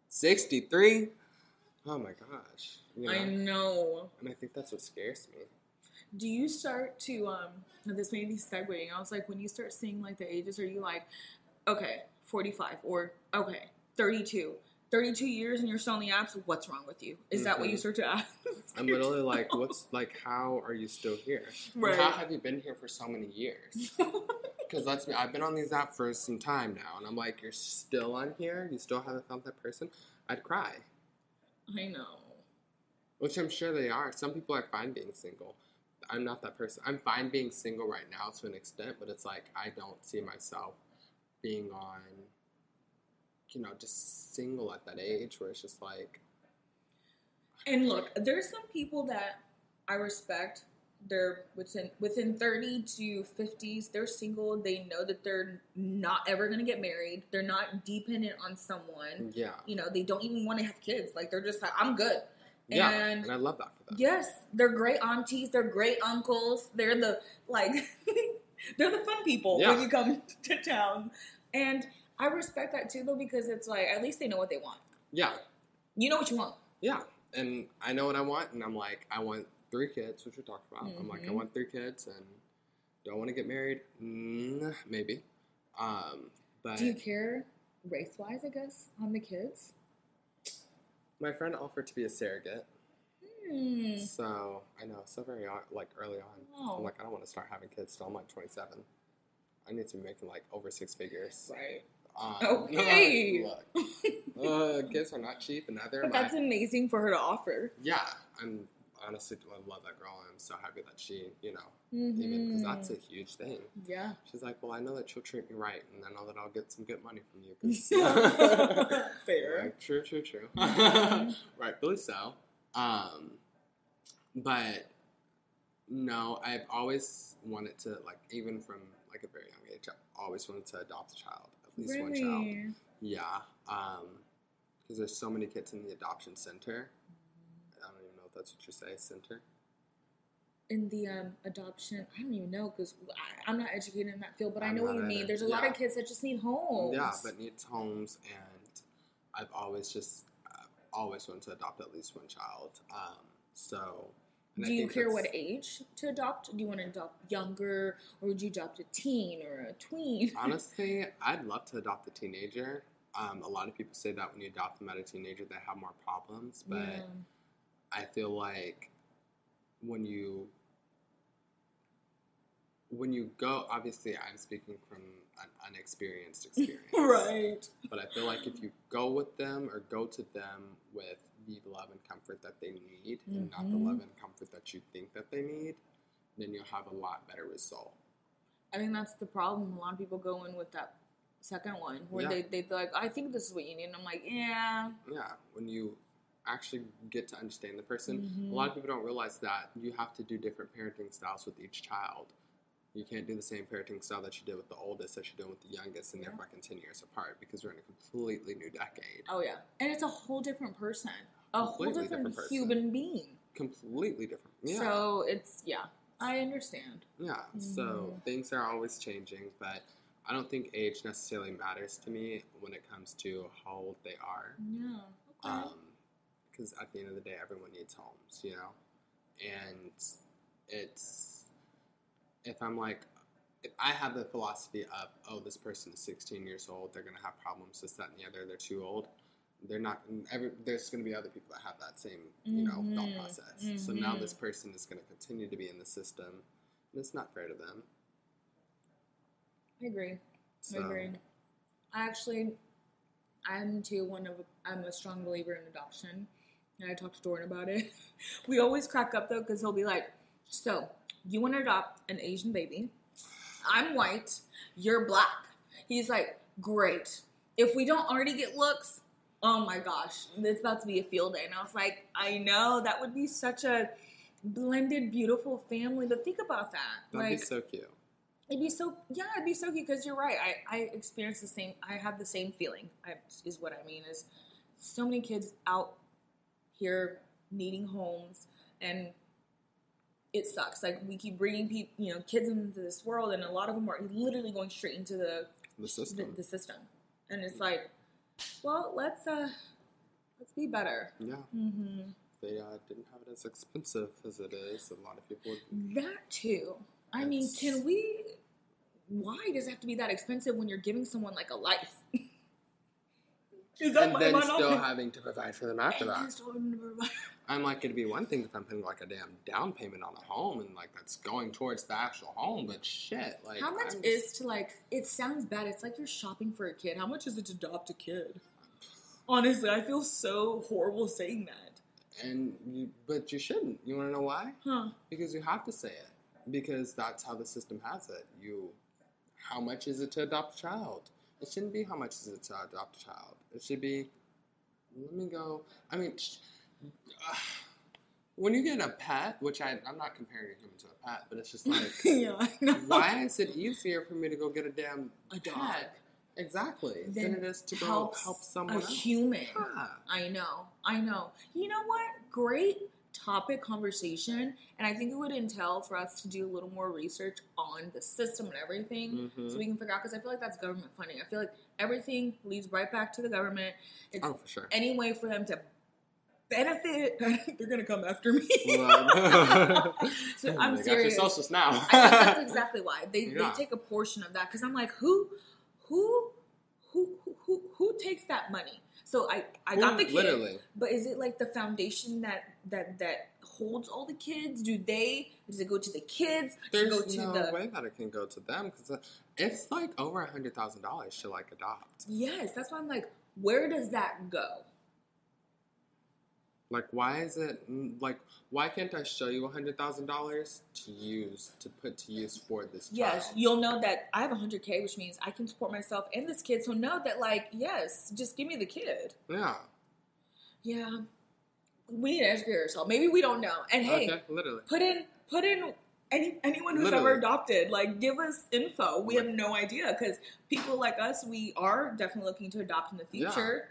63? Oh my gosh. You I know? know. And I think that's what scares me. Do you start to um? This may be segueing. I was like, when you start seeing like the ages, are you like, okay, forty five, or okay, thirty two? 32 years and you're still on the apps, what's wrong with you? Is that what you Mhm. start to ask? I'm literally like, what's like, how are you still here? Right. How have you been here for so many years? Because let's be, I've been on these apps for some time now, and I'm like, you're still on here? You still haven't found that person? I'd cry. I know. Which I'm sure they are. Some people are fine being single. I'm not that person. I'm fine being single right now to an extent, but it's like I don't see myself being on, you know, just single at that age where it's just like, And look, there's some people that I respect. They're within within 30 to 50s. They're single. They know that they're not ever going to get married. They're not dependent on someone. yeah, You know, they don't even want to have kids. Like they're just like, I'm good. yeah, And- and I love that for them. Yes, they're great aunties. They're great uncles. They're the like, they're the fun people Yeah. when you come to town. And I respect that too, though, because it's like at least they know what they want. Yeah, You know what you want. yeah. And I know what I want, and I'm like, I want three kids, which we talked about. I'm like, I Mhm. want three kids, and do I want to get married? Mm, maybe. Um, but Do you care race wise, I guess, on the kids? my friend offered to be a surrogate, Hmm. so I know so very on- like early on. Oh. I'm like, I don't want to start having kids till I'm like 27. I need to be making like over six figures. Right. Um, Okay. look, uh, kids are not cheap, and neither But am I. that's amazing for her to offer. Yeah, I'm honestly I love that girl. I'm so happy that she, you know, even because that's a huge thing. yeah. She's like, well, I know that you'll treat me right, and I know that I'll get some good money from you. Fair. Like, true, true, true. Mhm. Rightfully so. Um, but no, I've always wanted to, like, even from like a very young age, I've always wanted to adopt a child, least one child. Really? Yeah, because there's so many kids in the adoption center. I don't even know if that's what you say, center. in the um, adoption, I don't even know because I'm not educated in that field, but i I'm know what you mean. There's a lot of kids that just need homes. Yeah, but needs homes, and I've always just uh, always wanted to adopt at least one child. Um, so, and do you care what age to adopt? Do you want to adopt younger, or would you adopt a teen or a tween? Honestly, I'd love to adopt a teenager. Um, a lot of people say that when you adopt them at a teenager, they have more problems, but Yeah. I feel like when you when you go, obviously, I'm speaking from an unexperienced experience, right. But I feel like if you go with them or go to them with the love and comfort that they need, and not the Mhm. love and comfort that you think that they need, then you'll have a lot better result. I think that's the problem. A lot of people go in with that second one where Yeah. they they they're like, I think this is what you need. And I'm like, yeah. Yeah, when you actually get to understand the person, Mhm. a lot of people don't realize that you have to do different parenting styles with each child. You can't do the same parenting style that you did with the oldest that you're doing with the youngest, and they're fucking 10 years apart because we're in a completely new decade. Oh yeah. And it's a whole different person, a whole different, different human being. Completely different. Yeah. So it's yeah, I understand. Yeah, so Mhm. things are always changing, but I don't think age necessarily matters to me when it comes to how old they are. Yeah. Okay. Because at the end of the day, everyone needs homes, you know? And it's, if I'm like, if I have the philosophy of, oh, this person is 16 years old, they're going to have problems, this, that, and the other, they're too old. They're not. Every, there's going to be other people that have that same, you know, thought Mhm, process. So now mhm. this person is going to continue to be in the system, and it's not fair to them. I agree. So, I agree. I actually, I'm too one of. I'm a strong believer in adoption, and I talked to Jordan about it. we always crack up though because he'll be like, "So you want to adopt an Asian baby? I'm white. You're black." He's like, "Great. If we don't already get looks, oh my gosh, it's about to be a field day." And I was like, "I know that would be such a." Blended, beautiful family, but think about that. that'd like, be so cute. It'd be so yeah, it'd be so cute because you're right. I I experience the same. I have the same feeling. I, is what I mean is so many kids out here needing homes and it sucks. Like we keep bringing people, you know, kids into this world, and a lot of them are literally going straight into the The the, system. the system, and it's like, well, let's uh, let's be better. yeah. Mm-hmm. they uh, didn't have it as expensive as it is. A lot of people would. That too. I mean, can we? Why does it have to be that expensive when you're giving someone like a life? Is And am then not- still having to provide for them after And that. then still having to provide- I'm like, it'd be one thing if I'm putting like a damn down payment on a home and like that's going towards the actual home, but shit, like How much I'm is to like? It sounds bad. It's like you're shopping for a kid. How much is it to adopt a kid? Honestly, I feel so horrible saying that. and you, but you shouldn't. You want to know why? Huh? Because you have to say it because that's how the system has it. You, how much is it to adopt a child? It shouldn't be how much is it to adopt a child. It should be. Let me go. I mean, sh- when you get a pet, which I, I'm not comparing a human to a pet, but it's just like, yeah, why is it easier for me to go get a damn A dog. pet? Exactly. Then than it is to go help a someone else. human. Yeah. I know. I know. You know what? Great topic conversation, and I think it would entail for us to do a little more research on the system and everything, Mhm. so we can figure out. Because I feel like that's government funding. I feel like everything leads right back to the government. It's Oh, for sure. any way for them to benefit. They're gonna come after me. So Oh I'm serious. You're socialist now. I think that's exactly why they, Yeah. they take a portion of that because I'm like, who, who, who, who, who, who takes that money? So I, I got the kid, Literally. but is it like the foundation that that that holds all the kids? Do they? Does it go to the kids? Does it There's go to no the? way that it can go to them because it's like over a hundred thousand dollars to like adopt. Yes, that's why I'm like, where does that go? Like, why is it mm, like? Why can't I show you a hundred thousand dollars to use to put to use for this? Yes, child? you'll know that I have a 100k, which means I can support myself and this kid. So know that, like, yes, just give me the kid. Yeah. Yeah, we need to educate ourselves. Maybe we don't know. And hey, Okay. Literally. put in put in any anyone who's Literally. ever adopted like give us info we have no idea because people like us we are definitely looking to adopt in the Yeah. future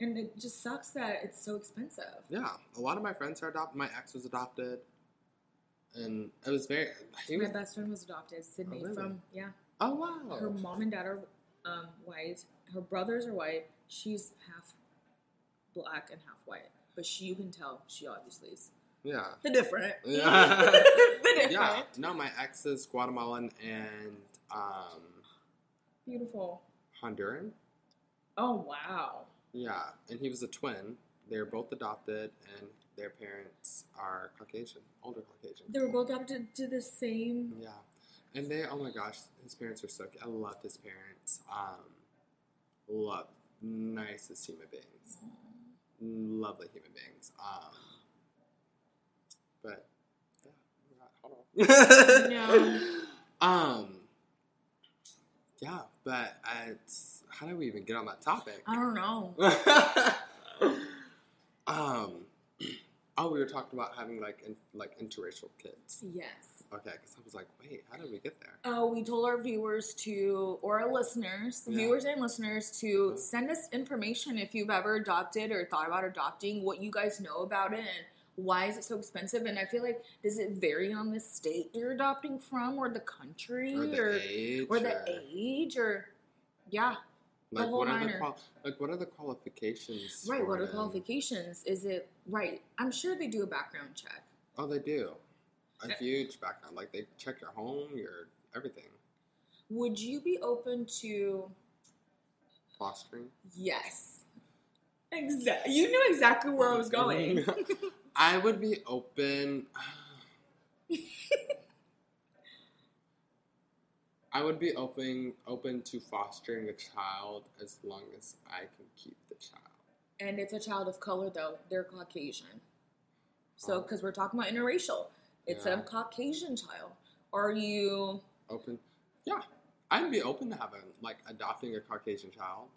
and it just sucks that it's so expensive Yeah. A lot of my friends are adopted. My ex was adopted, and it was very. My was. best friend was adopted sydney Oh, really? from yeah Oh wow. her mom and dad are um, white her brothers are white she's half black and half white but she you can tell she obviously is Yeah. the different Yeah. the different Yeah. No, my ex is Guatemalan and um, beautiful Honduran. oh wow Yeah, and he was a twin. They were both adopted, and their parents are Caucasian, older Caucasian. They were both adopted to the same. Yeah, and they. Oh my gosh, his parents are so. cute. I love his parents. Um, love nicest human beings, lovely human beings. Um, but yeah, hold on. No. Um. Yeah, but it's, how do we even get on that topic? I don't know. um. Oh, we were talking about having like in, like interracial kids. Yes. Okay, because I was like, wait, how did we get there? Oh, we told our viewers to, or our listeners, Yeah. viewers and listeners, to send us information if you've ever adopted or thought about adopting, what you guys know about it, and why is it so expensive. And I feel like, does it vary on the state you're adopting from, or the country, Or the age, or the age, or yeah, Like, whole what are the niner. qual- like what are the qualifications? right. What are the qualifications? Is it right? I'm sure they do a background check. Oh, they do. A huge background. Like they check your home, your everything. Would you be open to Fostering. Yes. Exactly. You knew exactly where I was going. I would be open. I would be open open to fostering a child as long as I can keep the child. and it's a child of color, though. They're Caucasian. So, Oh. because we're talking about interracial, it's Yeah. a Caucasian child. Are you? Open, yeah. I'd be open to having like adopting a Caucasian child.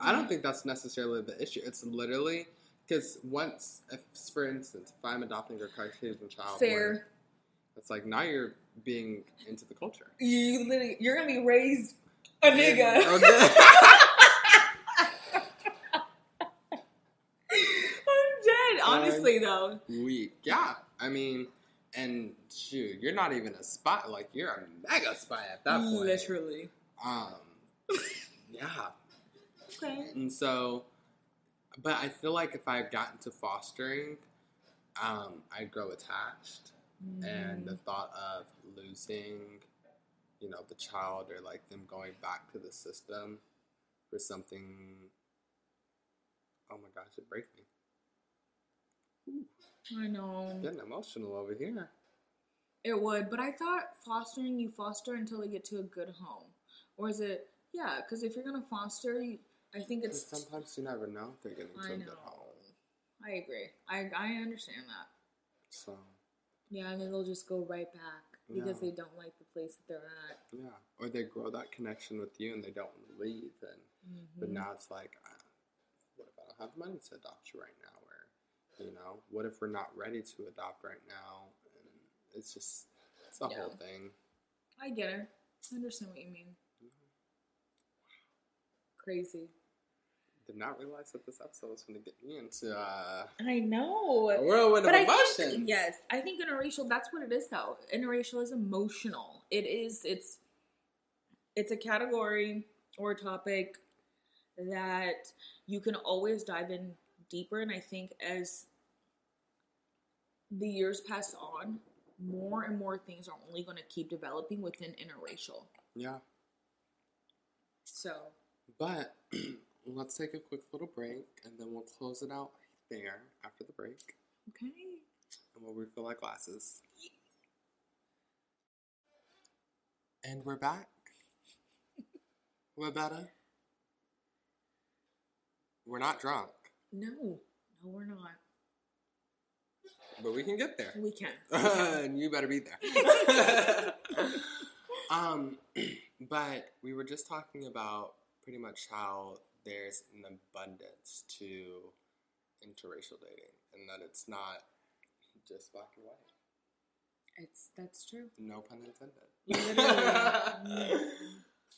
I don't think that's necessarily the issue. It's literally because once, if for instance, if I'm adopting a Caucasian child, fair. it's like now you're being into the culture. You literally, you're gonna be raised a nigga. Okay. I'm dead. Honestly, though. Weak. Yeah. I mean, and shoot, you're not even a spy. Like you're a mega spy at that point. Literally. Um. Yeah. Okay. And so, but I feel like if I've gotten to fostering, um, I'd grow attached, and the thought of losing, you know, the child or like them going back to the system for something. Oh my gosh, it breaks me. I know. Getting emotional over here. It would, but I thought fostering you foster until they get to a good home, or is it? Yeah, because if you're gonna foster, you, I think it's. sometimes you never know if they're getting to I a know. good home. I agree. I I understand that. So Yeah, and then they'll just go right back because Yeah. they don't like the place that they're at. yeah, or they grow that connection with you and they don't leave, and but Mhm. now it's like, uh, what if I don't have money to adopt you right now? You know, what if we're not ready to adopt right now? And it's just it's a Yeah. whole thing. I get it. I understand what you mean. Crazy. Did not realize that this episode was going to get me into uh, I know. a whirlwind But of I emotions. think yes, I think interracial. That's what it is, though. Interracial is emotional. It is. It's. It's a category or a topic that you can always dive in deeper, and I think as the years pass on, more and more things are only going to keep developing within interracial. Yeah, So but let's take a quick little break, and then we'll close it out there after the break, okay. and we'll refill our glasses. And we're back. We're better. We're not drunk, No, no, we're not. But we can get there. We can. and you better be there. um, but we were just talking about pretty much how there's an abundance to interracial dating, and that it's not just black and white. It's that's true. No pun intended.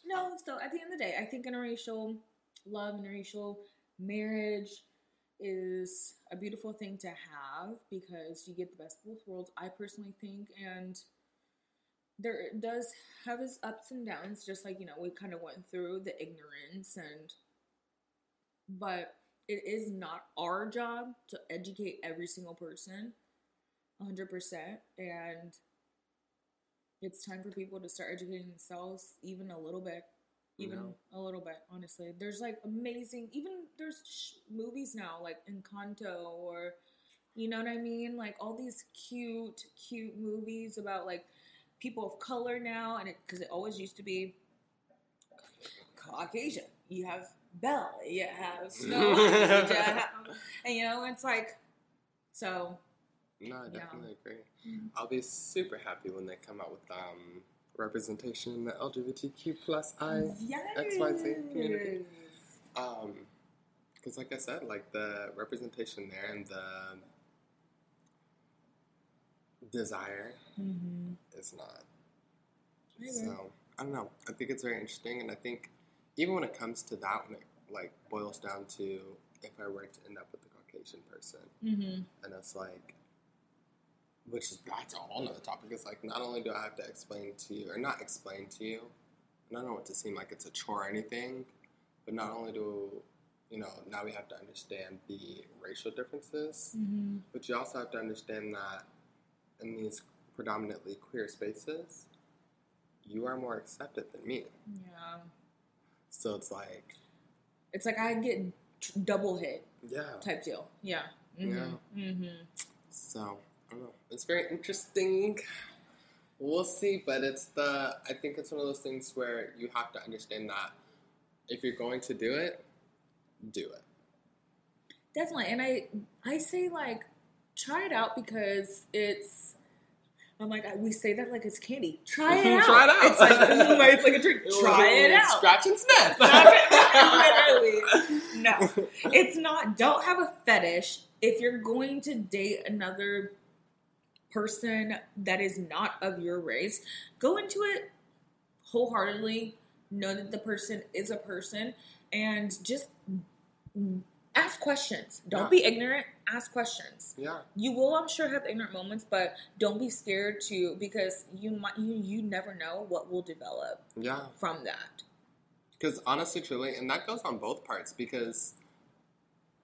No, so at the end of the day, I think interracial love, and interracial marriage is a beautiful thing to have because you get the best of both worlds, I personally think. And there does have its ups and downs, just like, you know, we kind of went through the ignorance and but it is not our job to educate every single person 100% and it's time for people to start educating themselves even a little bit even a little bit honestly there's like amazing even there's sh- movies now like encanto or you know what i mean like all these cute cute movies about like people of color now and it because it always used to be caucasian you have belle you have snow you have, and you know it's like so No, I Yeah. definitely agree. Mhm. I'll be super happy when they come out with um, representation in the LGBTQ plus I yes. XYZ community. Um, because like I said, like the representation there and the desire Mhm. is not. Agree. So I don't know. I think it's very interesting, and I think even when it comes to that, when it like boils down to if I were to end up with a Caucasian person, Mhm. and it's like, which is that's a whole nother topic. It's like not only do I have to explain to you, or not explain to you, and I don't want to seem like it's a chore or anything, but not only do you know now we have to understand the racial differences, Mhm. but you also have to understand that in these predominantly queer spaces, you are more accepted than me. Yeah. So it's like, It's like I get double hit yeah. type deal. Yeah. Yeah. Mm-hmm. So I don't know. It's very interesting. We'll see, but it's the. I think it's one of those things where you have to understand that if you're going to do it, do it. Definitely. And I I say like try it out because it's I'm like we say that like it's candy. Try it out. Try it out. It's like it's like a drink. Try it out. Scratch and sniff. Literally. No. It's not don't have a fetish if you're going to date another person that is not of your race. Go into it wholeheartedly. Know that the person is a person and just ask questions. Don't Yeah. be ignorant. Ask questions. Yeah. You will, I'm sure, have ignorant moments, but don't be scared to because you might you you never know what will develop Yeah. from that. Because honestly, truly, and that goes on both parts because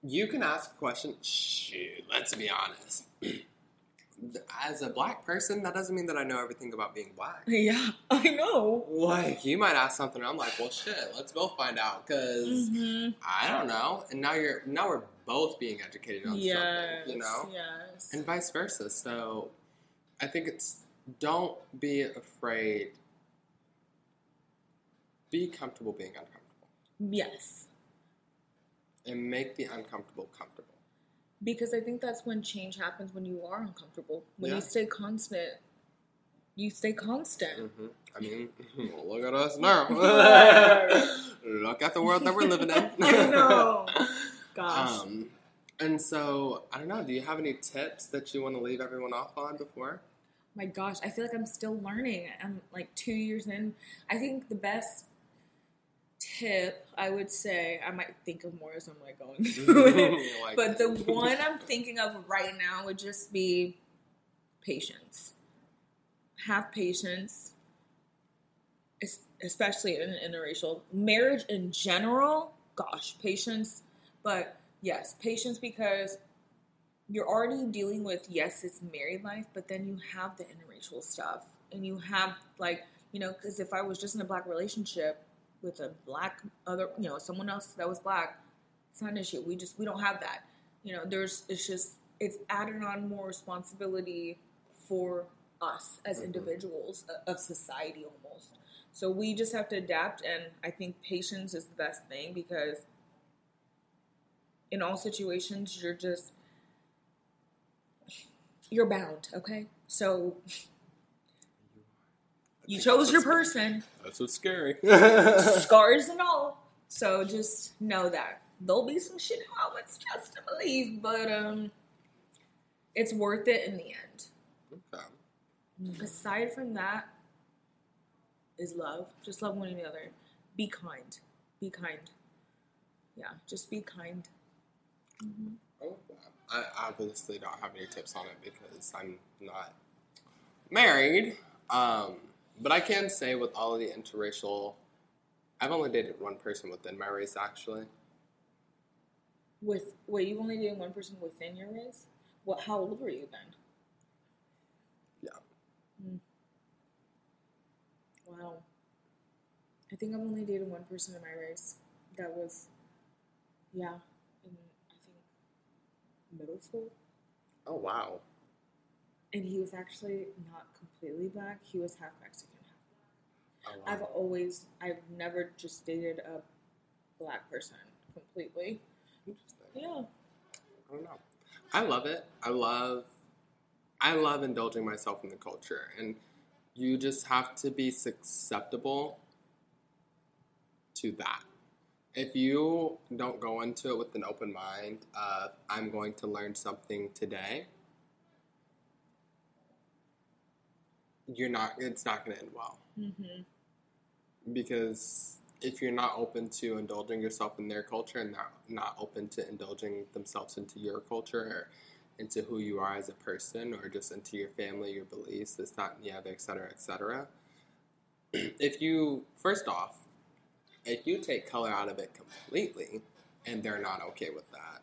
you can ask a question. Shoot, let's be honest. As a black person, that doesn't mean that I know everything about being black. Yeah, I know. Like, you might ask something, and I'm like, well, shit, let's go find out because Mhm. I don't know. And now you're now we're both being educated on Yes, something, you know, Yes. and vice versa. So I think it's don't be afraid. Be comfortable being uncomfortable. yes. and make the uncomfortable comfortable. Because I think that's when change happens when you are uncomfortable. When Yeah. you stay constant, you stay constant. hmm I mean, look at us now. look at the world that we're living in. I know. Gosh. Um, and so, I don't know. Do you have any tips that you want to leave everyone off on before? My gosh, I feel like I'm still learning. I'm like two years in. I think the best tip I would say I might think of more as I'm like going through it. Like- But the one I'm thinking of right now would just be patience. Have patience, especially in an interracial marriage in general. Gosh, patience. But yes, patience because you're already dealing with yes, it's married life, but then you have the interracial stuff, and you have like you know, because if I was just in a black relationship with a black other, you know, someone else that was black, it's not an issue. We just we don't have that. You know, there's it's just it's added on more responsibility for us as Mhm. individuals o- of society almost. So we just have to adapt, and I think patience is the best thing because in all situations you're just you're bound. Okay, so you chose your person That's what's scary. scars and all. So just know that there'll be some shit moments just to believe, but um, it's worth it in the end. Okay. Aside from that, is love. Just love one another. Be kind. Be kind. Yeah, just be kind. Oh, wow. I obviously don't have any tips on it because I'm not married. Um, but I can say with all of the interracial, I've only dated one person within my race actually. With wait, you only dated one person within your race. What? How old were you then? Yeah. Mm. Wow. I think I've only dated one person in my race. That was, yeah, in I think middle school, Oh wow. and he was actually not completely black. He was half Mexican, Oh, wow. I've always, I've never just dated a black person completely. Interesting. Yeah. I don't know. I love it. I love I love indulging myself in the culture and you just have to be susceptible to that. If you don't go into it with an open mind of I'm going to learn something today, you're not it's not going to end well Mm-hmm. Because if you're not open to indulging yourself in their culture and not not open to indulging themselves into your culture or into who you are as a person or just into your family, your beliefs, this, that, and the other, et cetera, et cetera. if you first off, if you take color out of it completely and they're not okay with that,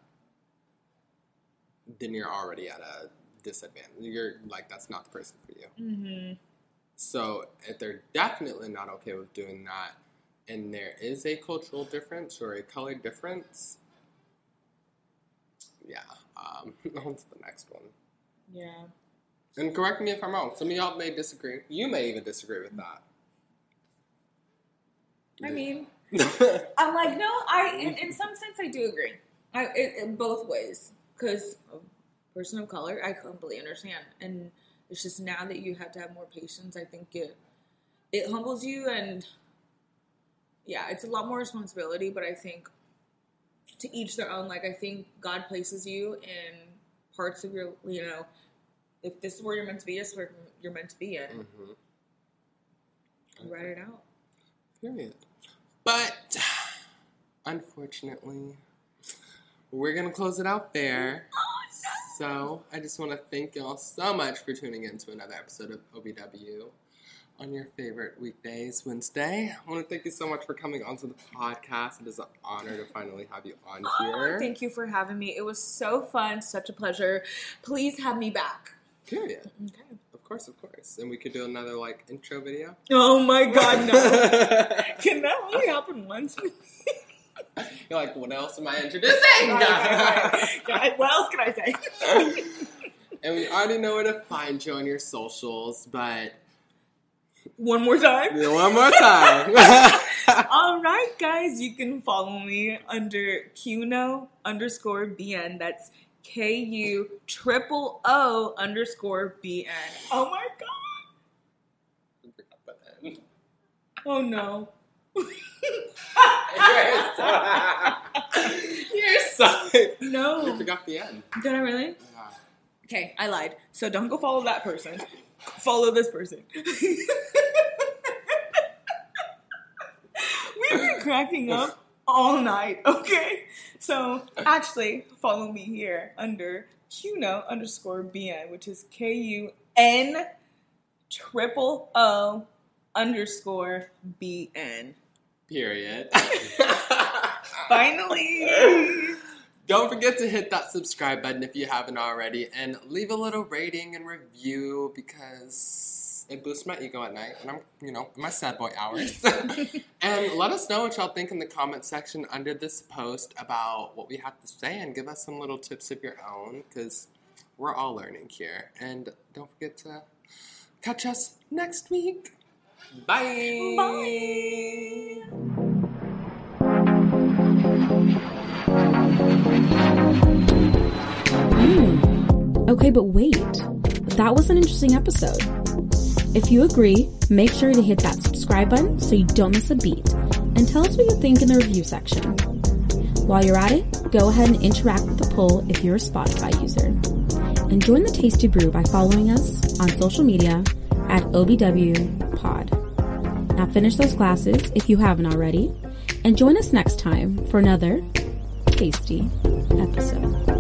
then you're already at a disadvantage. You're like that's not the person for you. Mm-hmm. So if they're definitely not okay with doing that, and there is a cultural difference or a color difference, yeah, um, on to the next one. Yeah. And correct me if I'm wrong. Some of y'all may disagree. You may even disagree with that. I mean, I'm like, no, I in, in some sense I do agree. I in, in both ways because person of color, I completely understand, and it's just now that you have to have more patience. I think it it humbles you, and yeah, it's a lot more responsibility. But I think to each their own. Like I think God places you in parts of your, you know, if this is where you're meant to be, this is where you're meant to be in. hmm Write it out. Period. But unfortunately, we're gonna close it out there. So I just want to thank y'all so much for tuning in to another episode of OBW on your favorite weekdays, Wednesday. I want to thank you so much for coming onto the podcast. It is an honor to finally have you on ah, here. Oh, Thank you for having me. It was so fun, such a pleasure. Please have me back. Period. Okay. Of course, of course. And we could do another like intro video. Oh my God, no! Can that only happen once? You're like, what else am I introducing? God, what else can I say? and we already know where to find you on your socials, but One more time. one more time. All right, guys, you can follow me under Kuno underscore BN. That's K U triple O underscore BN. Oh my God. Oh no. You're so. You No. forgot the end. Did I really? Yeah. Okay, I lied. So don't go follow that person. Follow this person. We've been cracking up all night. Okay, so actually follow me here under Kuno underscore BN, which is K U N triple O underscore BN. Period. Finally. Don't forget to hit that subscribe button if you haven't already and leave a little rating and review because it boosts my ego at night and I'm, you know, my sad boy hours. and let us know what y'all think in the comment section under this post about what we have to say and give us some little tips of your own because we're all learning here. And don't forget to catch us next week. Bye. Bye. Okay, but wait. That was an interesting episode. If you agree, make sure to hit that subscribe button so you don't miss a beat. And tell us what you think in the review section. While you're at it, go ahead and interact with the poll if you're a Spotify user. And join the Tasty Brew by following us on social media at OBW Pod. Now finish those glasses if you haven't already, and join us next time for another tasty episode.